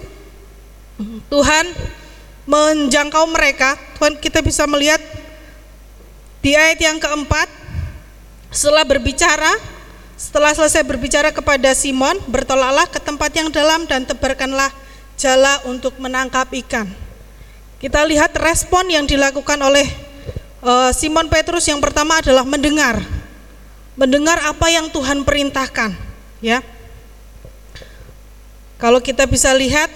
Tuhan menjangkau mereka. Tuhan kita bisa melihat di ayat yang keempat setelah berbicara setelah selesai berbicara kepada Simon, bertolaklah ke tempat yang dalam dan tebarkanlah jala untuk menangkap ikan. Kita lihat respon yang dilakukan oleh Eh, Simon Petrus yang pertama adalah mendengar, mendengar apa yang Tuhan perintahkan, ya. Kalau kita bisa lihat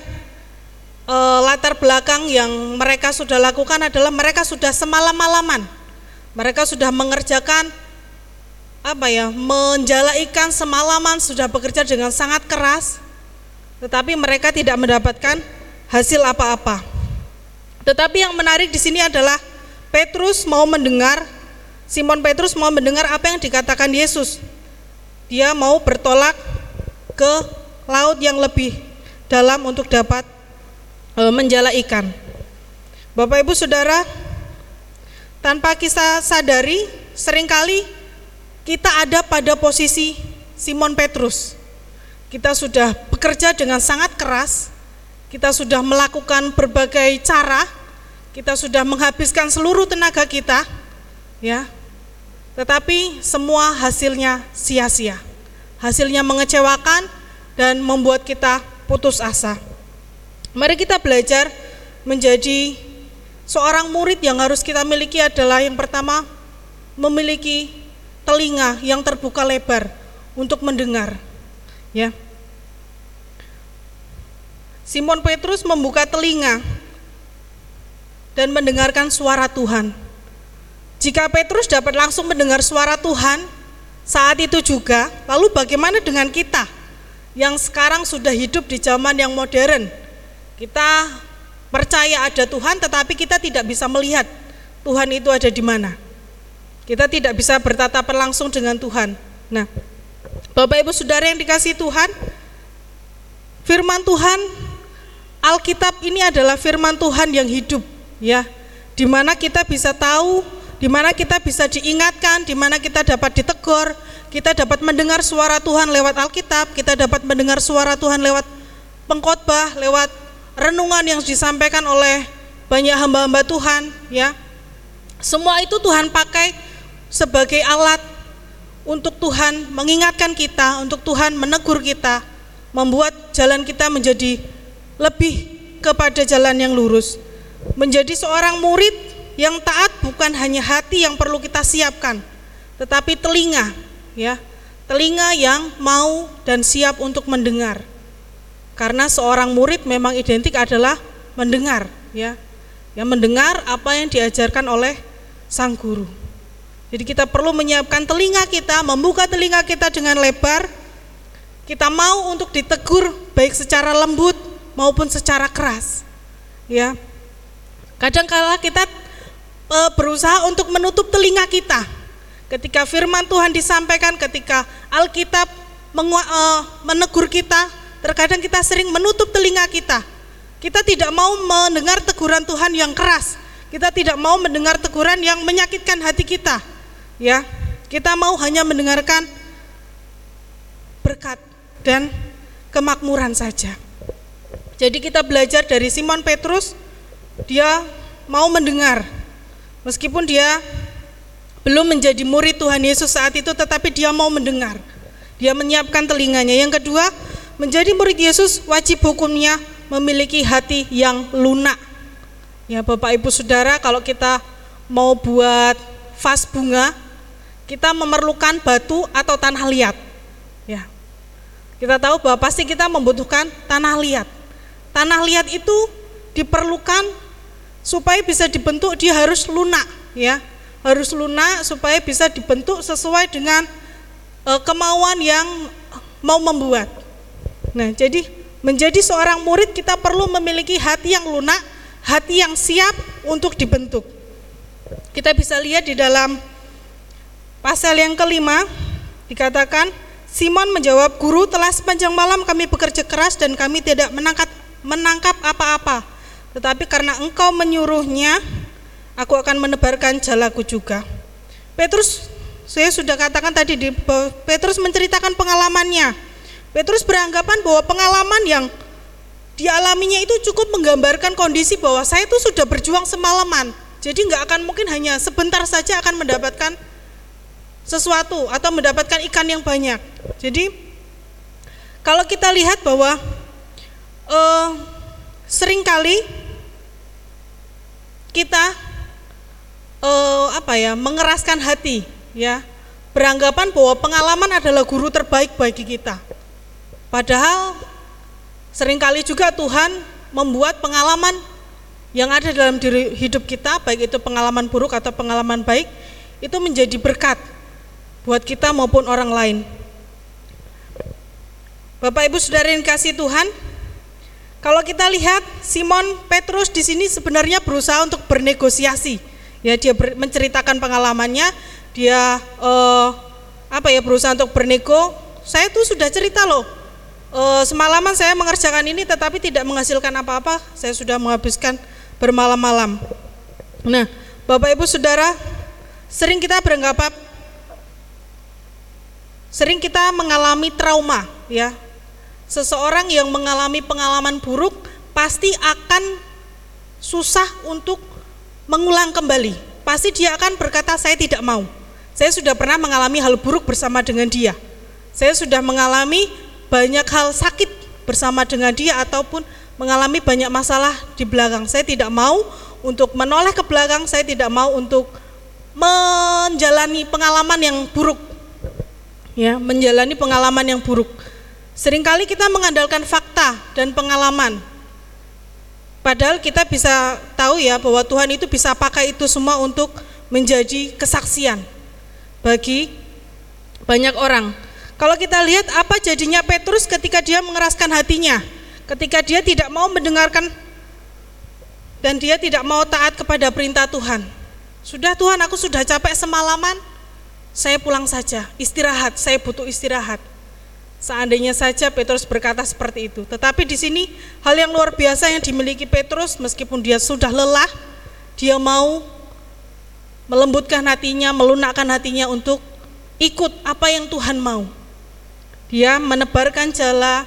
e, latar belakang yang mereka sudah lakukan adalah mereka sudah semalam-malaman, mereka sudah mengerjakan apa ya, menjala ikan semalaman sudah bekerja dengan sangat keras, tetapi mereka tidak mendapatkan hasil apa-apa. Tetapi yang menarik di sini adalah Petrus mau mendengar, Simon Petrus mau mendengar apa yang dikatakan Yesus. Dia mau bertolak ke laut yang lebih dalam untuk dapat menjala ikan. Bapak Ibu Saudara, tanpa kita sadari, sering kali kita ada pada posisi Simon Petrus. Kita sudah bekerja dengan sangat keras, kita sudah melakukan berbagai cara kita sudah menghabiskan seluruh tenaga kita, ya, tetapi semua hasilnya sia-sia. Hasilnya mengecewakan dan membuat kita putus asa. Mari kita belajar menjadi seorang murid yang harus kita miliki adalah yang pertama memiliki telinga yang terbuka lebar untuk mendengar. Ya. Simon Petrus membuka telinga dan mendengarkan suara Tuhan. Jika Petrus dapat langsung mendengar suara Tuhan saat itu juga, lalu bagaimana dengan kita yang sekarang sudah hidup di zaman yang modern? Kita percaya ada Tuhan tetapi kita tidak bisa melihat Tuhan itu ada di mana. Kita tidak bisa bertatapan langsung dengan Tuhan. Nah, Bapak Ibu Saudara yang dikasih Tuhan, firman Tuhan Alkitab ini adalah firman Tuhan yang hidup ya di mana kita bisa tahu di mana kita bisa diingatkan di mana kita dapat ditegur kita dapat mendengar suara Tuhan lewat Alkitab kita dapat mendengar suara Tuhan lewat pengkhotbah lewat renungan yang disampaikan oleh banyak hamba-hamba Tuhan ya semua itu Tuhan pakai sebagai alat untuk Tuhan mengingatkan kita, untuk Tuhan menegur kita, membuat jalan kita menjadi lebih kepada jalan yang lurus. Menjadi seorang murid yang taat bukan hanya hati yang perlu kita siapkan, tetapi telinga, ya. Telinga yang mau dan siap untuk mendengar. Karena seorang murid memang identik adalah mendengar, ya. Yang mendengar apa yang diajarkan oleh sang guru. Jadi kita perlu menyiapkan telinga kita, membuka telinga kita dengan lebar. Kita mau untuk ditegur baik secara lembut maupun secara keras. Ya. Kadang kala kita e, berusaha untuk menutup telinga kita. Ketika firman Tuhan disampaikan, ketika Alkitab e, menegur kita, terkadang kita sering menutup telinga kita. Kita tidak mau mendengar teguran Tuhan yang keras. Kita tidak mau mendengar teguran yang menyakitkan hati kita ya. Kita mau hanya mendengarkan berkat dan kemakmuran saja. Jadi kita belajar dari Simon Petrus dia mau mendengar. Meskipun dia belum menjadi murid Tuhan Yesus saat itu tetapi dia mau mendengar. Dia menyiapkan telinganya. Yang kedua menjadi murid Yesus wajib hukumnya memiliki hati yang lunak ya Bapak Ibu Saudara kalau kita mau buat vas bunga kita memerlukan batu atau tanah liat. Ya. Kita tahu bahwa pasti kita membutuhkan tanah liat. Tanah liat itu diperlukan supaya bisa dibentuk dia harus lunak, ya. Harus lunak supaya bisa dibentuk sesuai dengan e, kemauan yang mau membuat. Nah, jadi menjadi seorang murid kita perlu memiliki hati yang lunak, hati yang siap untuk dibentuk. Kita bisa lihat di dalam Pasal yang kelima dikatakan Simon menjawab, "Guru, telah sepanjang malam kami bekerja keras dan kami tidak menangkap menangkap apa-apa. Tetapi karena engkau menyuruhnya, aku akan menebarkan jalaku juga." Petrus saya sudah katakan tadi di Petrus menceritakan pengalamannya. Petrus beranggapan bahwa pengalaman yang dialaminya itu cukup menggambarkan kondisi bahwa saya itu sudah berjuang semalaman. Jadi nggak akan mungkin hanya sebentar saja akan mendapatkan sesuatu atau mendapatkan ikan yang banyak. Jadi kalau kita lihat bahwa uh, sering kali kita uh, apa ya mengeraskan hati ya beranggapan bahwa pengalaman adalah guru terbaik bagi kita. Padahal sering kali juga Tuhan membuat pengalaman yang ada dalam diri hidup kita, baik itu pengalaman buruk atau pengalaman baik, itu menjadi berkat buat kita maupun orang lain. Bapak Ibu Saudara yang kasih Tuhan, kalau kita lihat Simon Petrus di sini sebenarnya berusaha untuk bernegosiasi. Ya, dia ber, menceritakan pengalamannya, dia eh, apa ya berusaha untuk bernego. Saya tuh sudah cerita loh. Eh, semalaman saya mengerjakan ini tetapi tidak menghasilkan apa-apa. Saya sudah menghabiskan bermalam-malam. Nah, Bapak Ibu Saudara, sering kita beranggapan Sering kita mengalami trauma, ya. Seseorang yang mengalami pengalaman buruk pasti akan susah untuk mengulang kembali. Pasti dia akan berkata saya tidak mau. Saya sudah pernah mengalami hal buruk bersama dengan dia. Saya sudah mengalami banyak hal sakit bersama dengan dia ataupun mengalami banyak masalah di belakang. Saya tidak mau untuk menoleh ke belakang, saya tidak mau untuk menjalani pengalaman yang buruk ya menjalani pengalaman yang buruk. Seringkali kita mengandalkan fakta dan pengalaman. Padahal kita bisa tahu ya bahwa Tuhan itu bisa pakai itu semua untuk menjadi kesaksian bagi banyak orang. Kalau kita lihat apa jadinya Petrus ketika dia mengeraskan hatinya, ketika dia tidak mau mendengarkan dan dia tidak mau taat kepada perintah Tuhan. Sudah Tuhan, aku sudah capek semalaman, saya pulang saja, istirahat, saya butuh istirahat. Seandainya saja Petrus berkata seperti itu. Tetapi di sini hal yang luar biasa yang dimiliki Petrus meskipun dia sudah lelah, dia mau melembutkan hatinya, melunakkan hatinya untuk ikut apa yang Tuhan mau. Dia menebarkan jala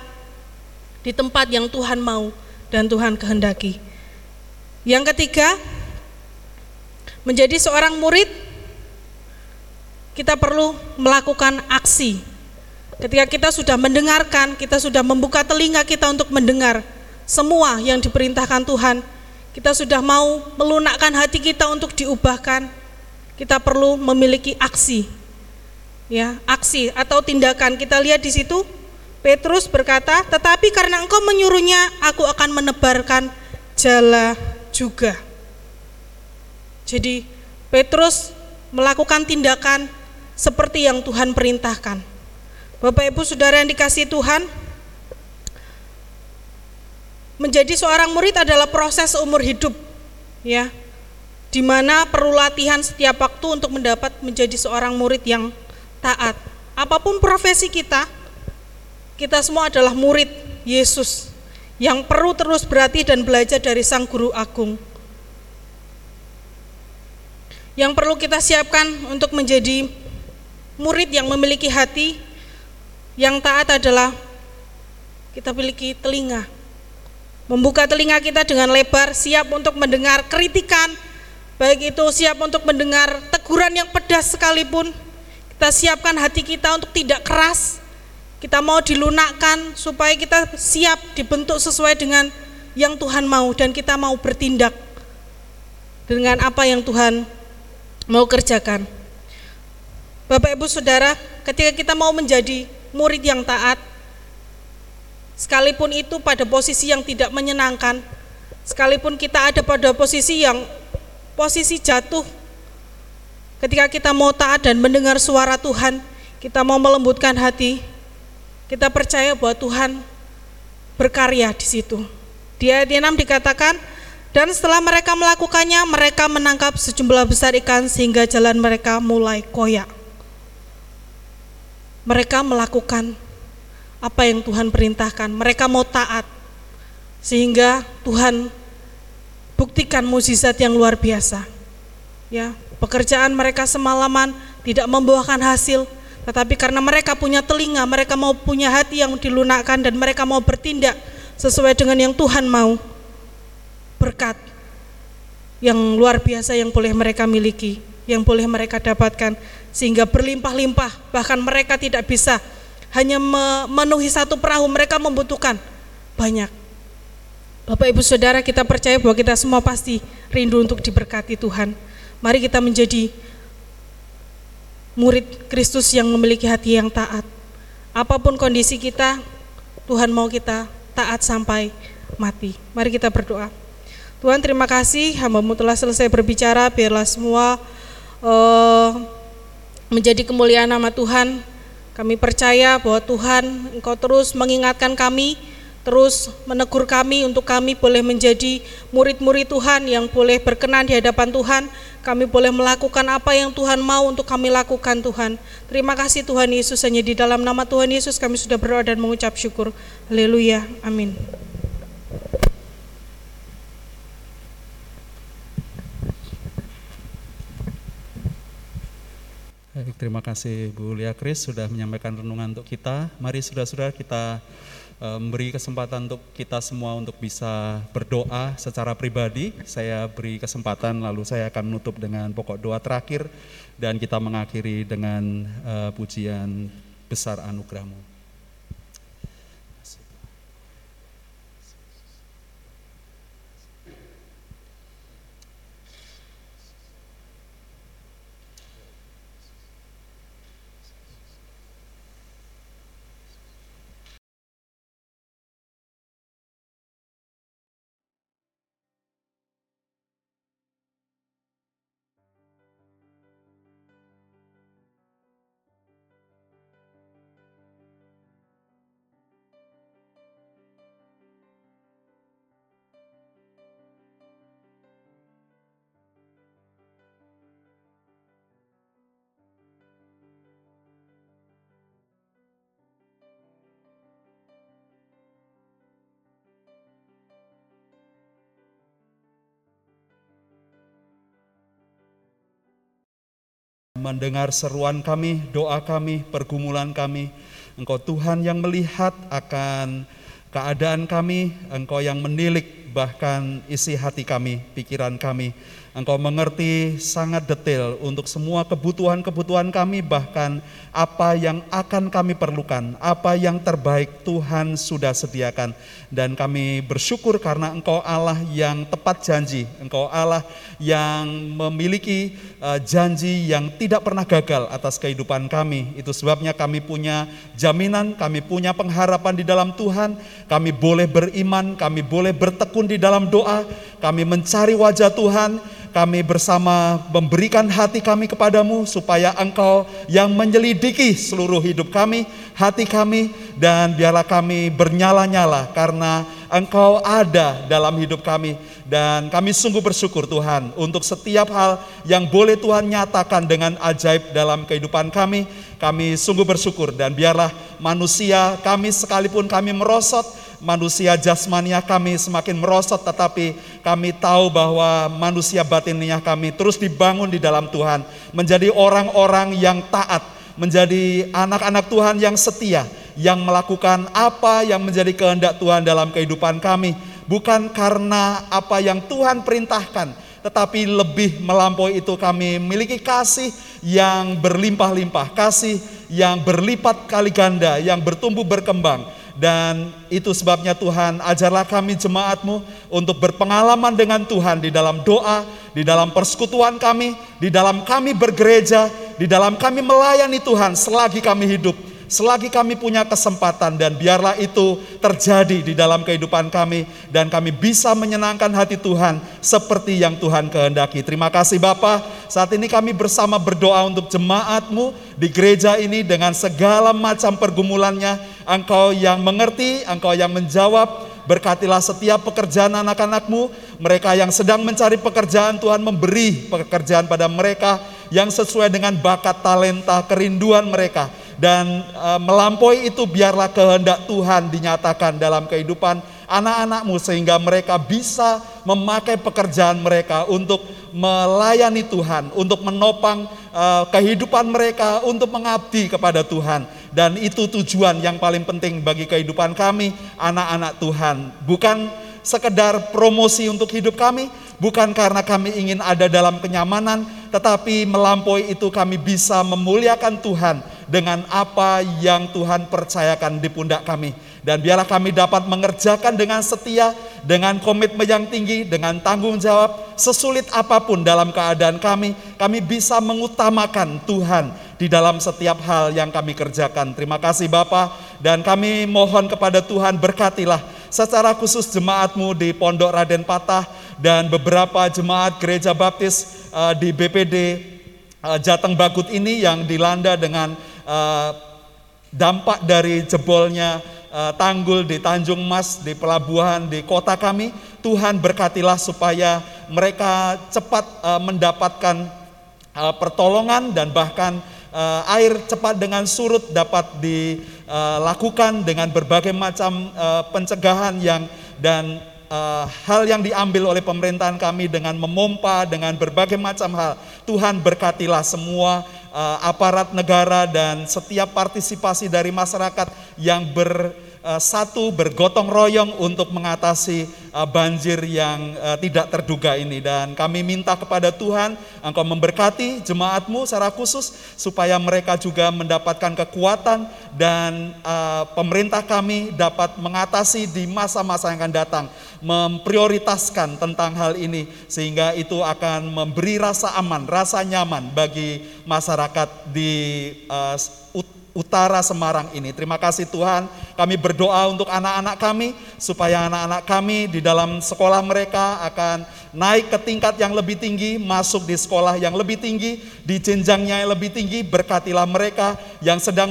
di tempat yang Tuhan mau dan Tuhan kehendaki. Yang ketiga, menjadi seorang murid kita perlu melakukan aksi. Ketika kita sudah mendengarkan, kita sudah membuka telinga kita untuk mendengar semua yang diperintahkan Tuhan, kita sudah mau melunakkan hati kita untuk diubahkan, kita perlu memiliki aksi. Ya aksi atau tindakan. Kita lihat di situ Petrus berkata, "Tetapi karena engkau menyuruhnya, aku akan menebarkan jala juga." Jadi Petrus melakukan tindakan seperti yang Tuhan perintahkan. Bapak Ibu Saudara yang dikasih Tuhan, menjadi seorang murid adalah proses umur hidup, ya, di mana perlu latihan setiap waktu untuk mendapat menjadi seorang murid yang taat. Apa pun profesi kita, kita semua adalah murid Yesus yang perlu terus berarti dan belajar dari Sang Guru Agung. Yang perlu kita siapkan untuk menjadi murid yang memiliki hati yang taat adalah kita memiliki telinga. Membuka telinga kita dengan lebar, siap untuk mendengar kritikan, baik itu siap untuk mendengar teguran yang pedas sekalipun. Kita siapkan hati kita untuk tidak keras, kita mau dilunakkan supaya kita siap dibentuk sesuai dengan yang Tuhan mau dan kita mau bertindak dengan apa yang Tuhan mau kerjakan. Bapak Ibu Saudara, ketika kita mau menjadi murid yang taat, sekalipun itu pada posisi yang tidak menyenangkan, sekalipun kita ada pada posisi yang posisi jatuh, ketika kita mau taat dan mendengar suara Tuhan, kita mau melembutkan hati, kita percaya bahwa Tuhan berkarya di situ. Di ayat 6 dikatakan, dan setelah mereka melakukannya, mereka menangkap sejumlah besar ikan sehingga jalan mereka mulai koyak. Mereka melakukan apa yang Tuhan perintahkan. Mereka mau taat sehingga Tuhan buktikan mukjizat yang luar biasa. Ya, pekerjaan mereka semalaman tidak membuahkan hasil, tetapi karena mereka punya telinga, mereka mau punya hati yang dilunakkan dan mereka mau bertindak sesuai dengan yang Tuhan mau. Berkat yang luar biasa yang boleh mereka miliki, yang boleh mereka dapatkan sehingga berlimpah-limpah. Bahkan mereka tidak bisa hanya memenuhi satu perahu, mereka membutuhkan banyak. Bapak Ibu Saudara, kita percaya bahwa kita semua pasti rindu untuk diberkati Tuhan. Mari kita menjadi murid Kristus yang memiliki hati yang taat. Apa pun kondisi kita, Tuhan mau kita taat sampai mati. Mari kita berdoa. Tuhan terima kasih hambamu telah selesai berbicara, biarlah semua uh, menjadi kemuliaan nama Tuhan. Kami percaya bahwa Tuhan Engkau terus mengingatkan kami, terus menegur kami untuk kami boleh menjadi murid-murid Tuhan yang boleh berkenan di hadapan Tuhan, kami boleh melakukan apa yang Tuhan mau untuk kami lakukan Tuhan. Terima kasih Tuhan Yesus, hanya di dalam nama Tuhan Yesus kami sudah berdoa dan mengucap syukur. Haleluya, amin. Terima kasih Bu Lia Kris sudah menyampaikan renungan untuk kita. Mari saudara-saudara kita memberi kesempatan untuk kita semua untuk bisa berdoa secara pribadi. Saya beri kesempatan lalu saya akan menutup dengan pokok doa terakhir dan kita mengakhiri dengan uh, pujian besar anugerahmu. Mendengar seruan kami, doa kami, pergumulan kami. Engkau Tuhan yang melihat akan keadaan kami, Engkau yang menilik bahkan isi hati kami, pikiran kami. Engkau mengerti sangat detail untuk semua kebutuhan-kebutuhan kami, bahkan apa yang akan kami perlukan, apa yang terbaik Tuhan sudah sediakan. Dan kami bersyukur karena Engkau Allah yang tepat janji, Engkau Allah yang memiliki uh, janji yang tidak pernah gagal atas kehidupan kami. Itu sebabnya kami punya jaminan, kami punya pengharapan di dalam Tuhan, kami boleh beriman, kami boleh bertekun di dalam doa, kami mencari wajah Tuhan, kami bersama memberikan hati kami kepadamu supaya engkau yang menyelidiki seluruh hidup kami, hati kami, dan biarlah kami bernyala-nyala karena engkau ada dalam hidup kami. Dan kami sungguh bersyukur Tuhan untuk setiap hal yang boleh Tuhan nyatakan dengan ajaib dalam kehidupan kami. Kami sungguh bersyukur dan biarlah manusia kami sekalipun kami merosot, manusia jasmania kami semakin merosot tetapi kami tahu bahwa manusia batinnya kami terus dibangun di dalam Tuhan menjadi orang-orang yang taat menjadi anak-anak Tuhan yang setia yang melakukan apa yang menjadi kehendak Tuhan dalam kehidupan kami bukan karena apa yang Tuhan perintahkan tetapi lebih melampaui itu kami miliki kasih yang berlimpah-limpah, kasih yang berlipat kali ganda, yang bertumbuh berkembang dan itu sebabnya Tuhan ajarlah kami jemaatmu untuk berpengalaman dengan Tuhan di dalam doa, di dalam persekutuan kami, di dalam kami bergereja, di dalam kami melayani Tuhan selagi kami hidup selagi kami punya kesempatan dan biarlah itu terjadi di dalam kehidupan kami dan kami bisa menyenangkan hati Tuhan seperti yang Tuhan kehendaki. Terima kasih Bapak. Saat ini kami bersama berdoa untuk jemaatmu di gereja ini dengan segala macam pergumulannya. Engkau yang mengerti, engkau yang menjawab, Berkatilah setiap pekerjaan anak-anakmu, mereka yang sedang mencari pekerjaan Tuhan memberi pekerjaan pada mereka yang sesuai dengan bakat talenta kerinduan mereka. Dan e, melampaui itu biarlah kehendak Tuhan dinyatakan dalam kehidupan anak-anakmu sehingga mereka bisa memakai pekerjaan mereka untuk melayani Tuhan, untuk menopang e, kehidupan mereka, untuk mengabdi kepada Tuhan. Dan itu tujuan yang paling penting bagi kehidupan kami, anak-anak Tuhan. Bukan sekedar promosi untuk hidup kami, bukan karena kami ingin ada dalam kenyamanan, tetapi melampaui itu kami bisa memuliakan Tuhan dengan apa yang Tuhan percayakan di pundak kami. Dan biarlah kami dapat mengerjakan dengan setia, dengan komitmen yang tinggi, dengan tanggung jawab, sesulit apa pun dalam keadaan kami, kami bisa mengutamakan Tuhan di dalam setiap hal yang kami kerjakan. Terima kasih Bapak, dan kami mohon kepada Tuhan berkatilah secara khusus jemaatmu di Pondok Raden Patah dan beberapa jemaat gereja baptis uh, di BPD uh, eh, Jateng Bagut ini yang dilanda dengan uh, dampak dari jebolnya tanggul di Tanjung Mas, di pelabuhan, di kota kami. Tuhan berkatilah supaya mereka cepat uh, mendapatkan uh, pertolongan dan bahkan air cepat dengan surut dapat dilakukan dengan berbagai macam pencegahan yang dan hal yang diambil oleh pemerintahan kami dengan memompa dengan berbagai macam hal. Tuhan berkatilah semua aparat negara dan setiap partisipasi dari masyarakat yang bersatu eh, bergotong royong untuk mengatasi uh, banjir yang uh, tidak terduga ini. Dan kami minta kepada Tuhan Engkau memberkati jemaatmu secara khusus supaya mereka juga mendapatkan kekuatan dan pemerintah kami dapat mengatasi di masa-masa yang akan datang memprioritaskan tentang hal ini sehingga itu akan memberi rasa aman, rasa nyaman bagi masyarakat di utara Semarang ini. Terima kasih Tuhan, kami berdoa untuk anak-anak kami supaya anak-anak kami di dalam sekolah mereka akan naik ke tingkat yang lebih tinggi, masuk di sekolah yang lebih tinggi, di jenjangnya yang lebih tinggi, berkatilah mereka yang sedang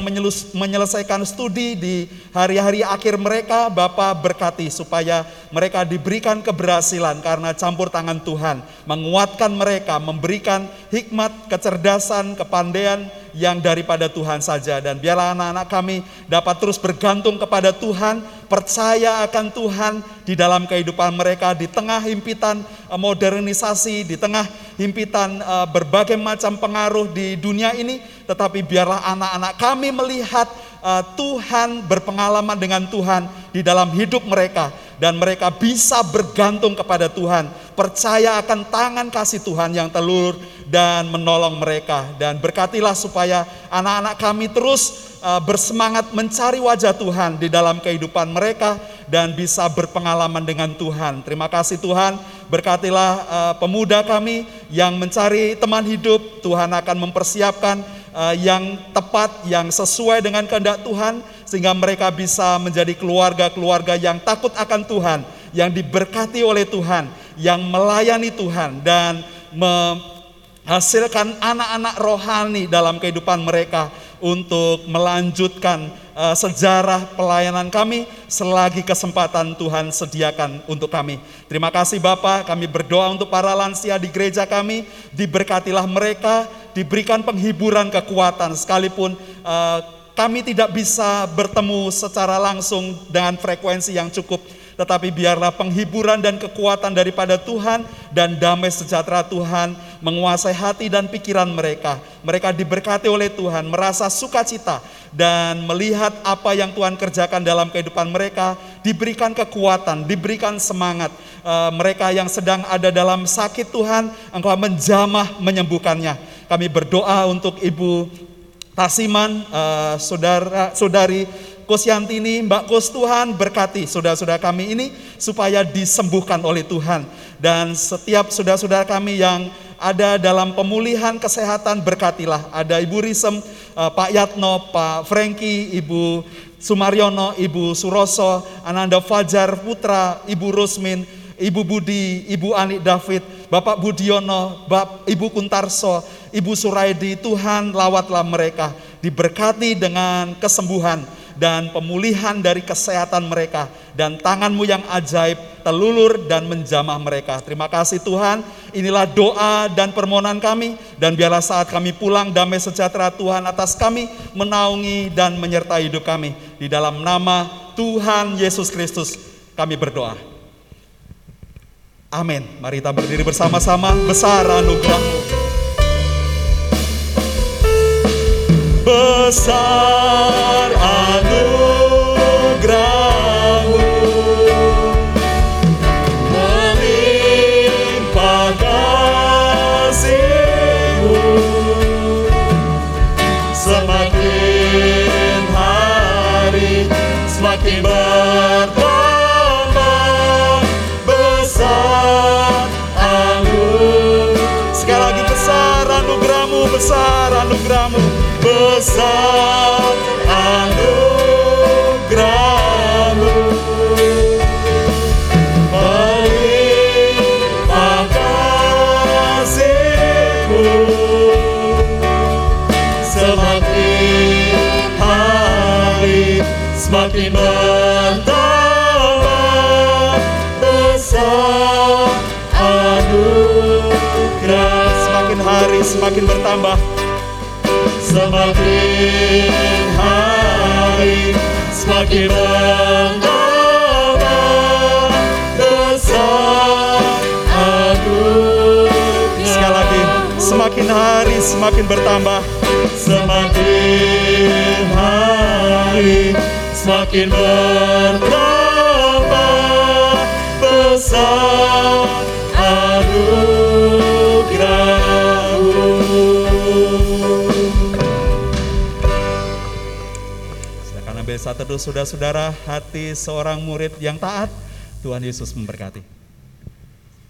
menyelesaikan studi di hari-hari akhir mereka, Bapak berkati supaya mereka diberikan keberhasilan karena campur tangan Tuhan, menguatkan mereka, memberikan hikmat, kecerdasan, kepandaian, yang daripada Tuhan saja. Dan biarlah anak-anak kami dapat terus bergantung kepada Tuhan, percaya akan Tuhan di dalam kehidupan mereka di tengah himpitan eh, modernisasi, di tengah himpitan eh, berbagai macam pengaruh di dunia ini, tetapi biarlah anak-anak kami melihat eh, Tuhan berpengalaman dengan Tuhan di dalam hidup mereka. Dan mereka bisa bergantung kepada Tuhan, percaya akan tangan kasih Tuhan yang telur dan menolong mereka. Dan berkatilah supaya anak-anak kami terus uh, bersemangat mencari wajah Tuhan di dalam kehidupan mereka dan bisa berpengalaman dengan Tuhan. Terima kasih Tuhan, berkatilah uh, pemuda kami yang mencari teman hidup, Tuhan akan mempersiapkan uh, yang tepat, yang sesuai dengan kehendak Tuhan sehingga mereka bisa menjadi keluarga-keluarga yang takut akan Tuhan, yang diberkati oleh Tuhan, yang melayani Tuhan dan menghasilkan anak-anak rohani dalam kehidupan mereka untuk melanjutkan uh, sejarah pelayanan kami selagi kesempatan Tuhan sediakan untuk kami. Terima kasih Bapak, kami berdoa untuk para lansia di gereja kami, diberkatilah mereka, diberikan penghiburan kekuatan. Sekalipun uh, kami tidak bisa bertemu secara langsung dengan frekuensi yang cukup tetapi biarlah penghiburan dan kekuatan daripada Tuhan dan damai sejahtera Tuhan menguasai hati dan pikiran mereka. Mereka diberkati oleh Tuhan, merasa sukacita dan melihat apa yang Tuhan kerjakan dalam kehidupan mereka, diberikan kekuatan, diberikan semangat. E, mereka yang sedang ada dalam sakit Tuhan, Engkau menjamah menyembuhkannya. Kami berdoa untuk Ibu Tasiman, uh, saudara, saudari Kosiantini, Mbak Kos Tuhan berkati saudara-saudara kami ini supaya disembuhkan oleh Tuhan. Dan setiap saudara-saudara kami yang ada dalam pemulihan kesehatan berkatilah. Ada Ibu Risem, uh, Pak Yatno, Pak Franky, Ibu Sumaryono, Ibu Suroso, Ananda Fajar Putra, Ibu Rusmin, Ibu Budi, Ibu Ani David, Bapak Budiono, Bapak Ibu Kuntarso, Ibu Suraidi, Tuhan lawatlah mereka, diberkati dengan kesembuhan, dan pemulihan dari kesehatan mereka dan tanganmu yang ajaib telulur dan menjamah mereka. Terima kasih Tuhan, inilah doa dan permohonan kami dan biarlah saat kami pulang damai sejahtera Tuhan atas kami menaungi dan menyertai hidup kami. Di dalam nama Tuhan Yesus Kristus kami berdoa. Amin. Mari kita berdiri bersama-sama besar anugerahmu. besar kasihmu. Semakin hari semakin bertambah semakin hari semakin bertambah Semakin hari semakin bertambah besar anugerah. Sekali lagi, semakin hari semakin bertambah. Semakin hari semakin bertambah besar anugerahmu. Satu teduh saudara-saudara hati seorang murid yang taat. Tuhan Yesus memberkati.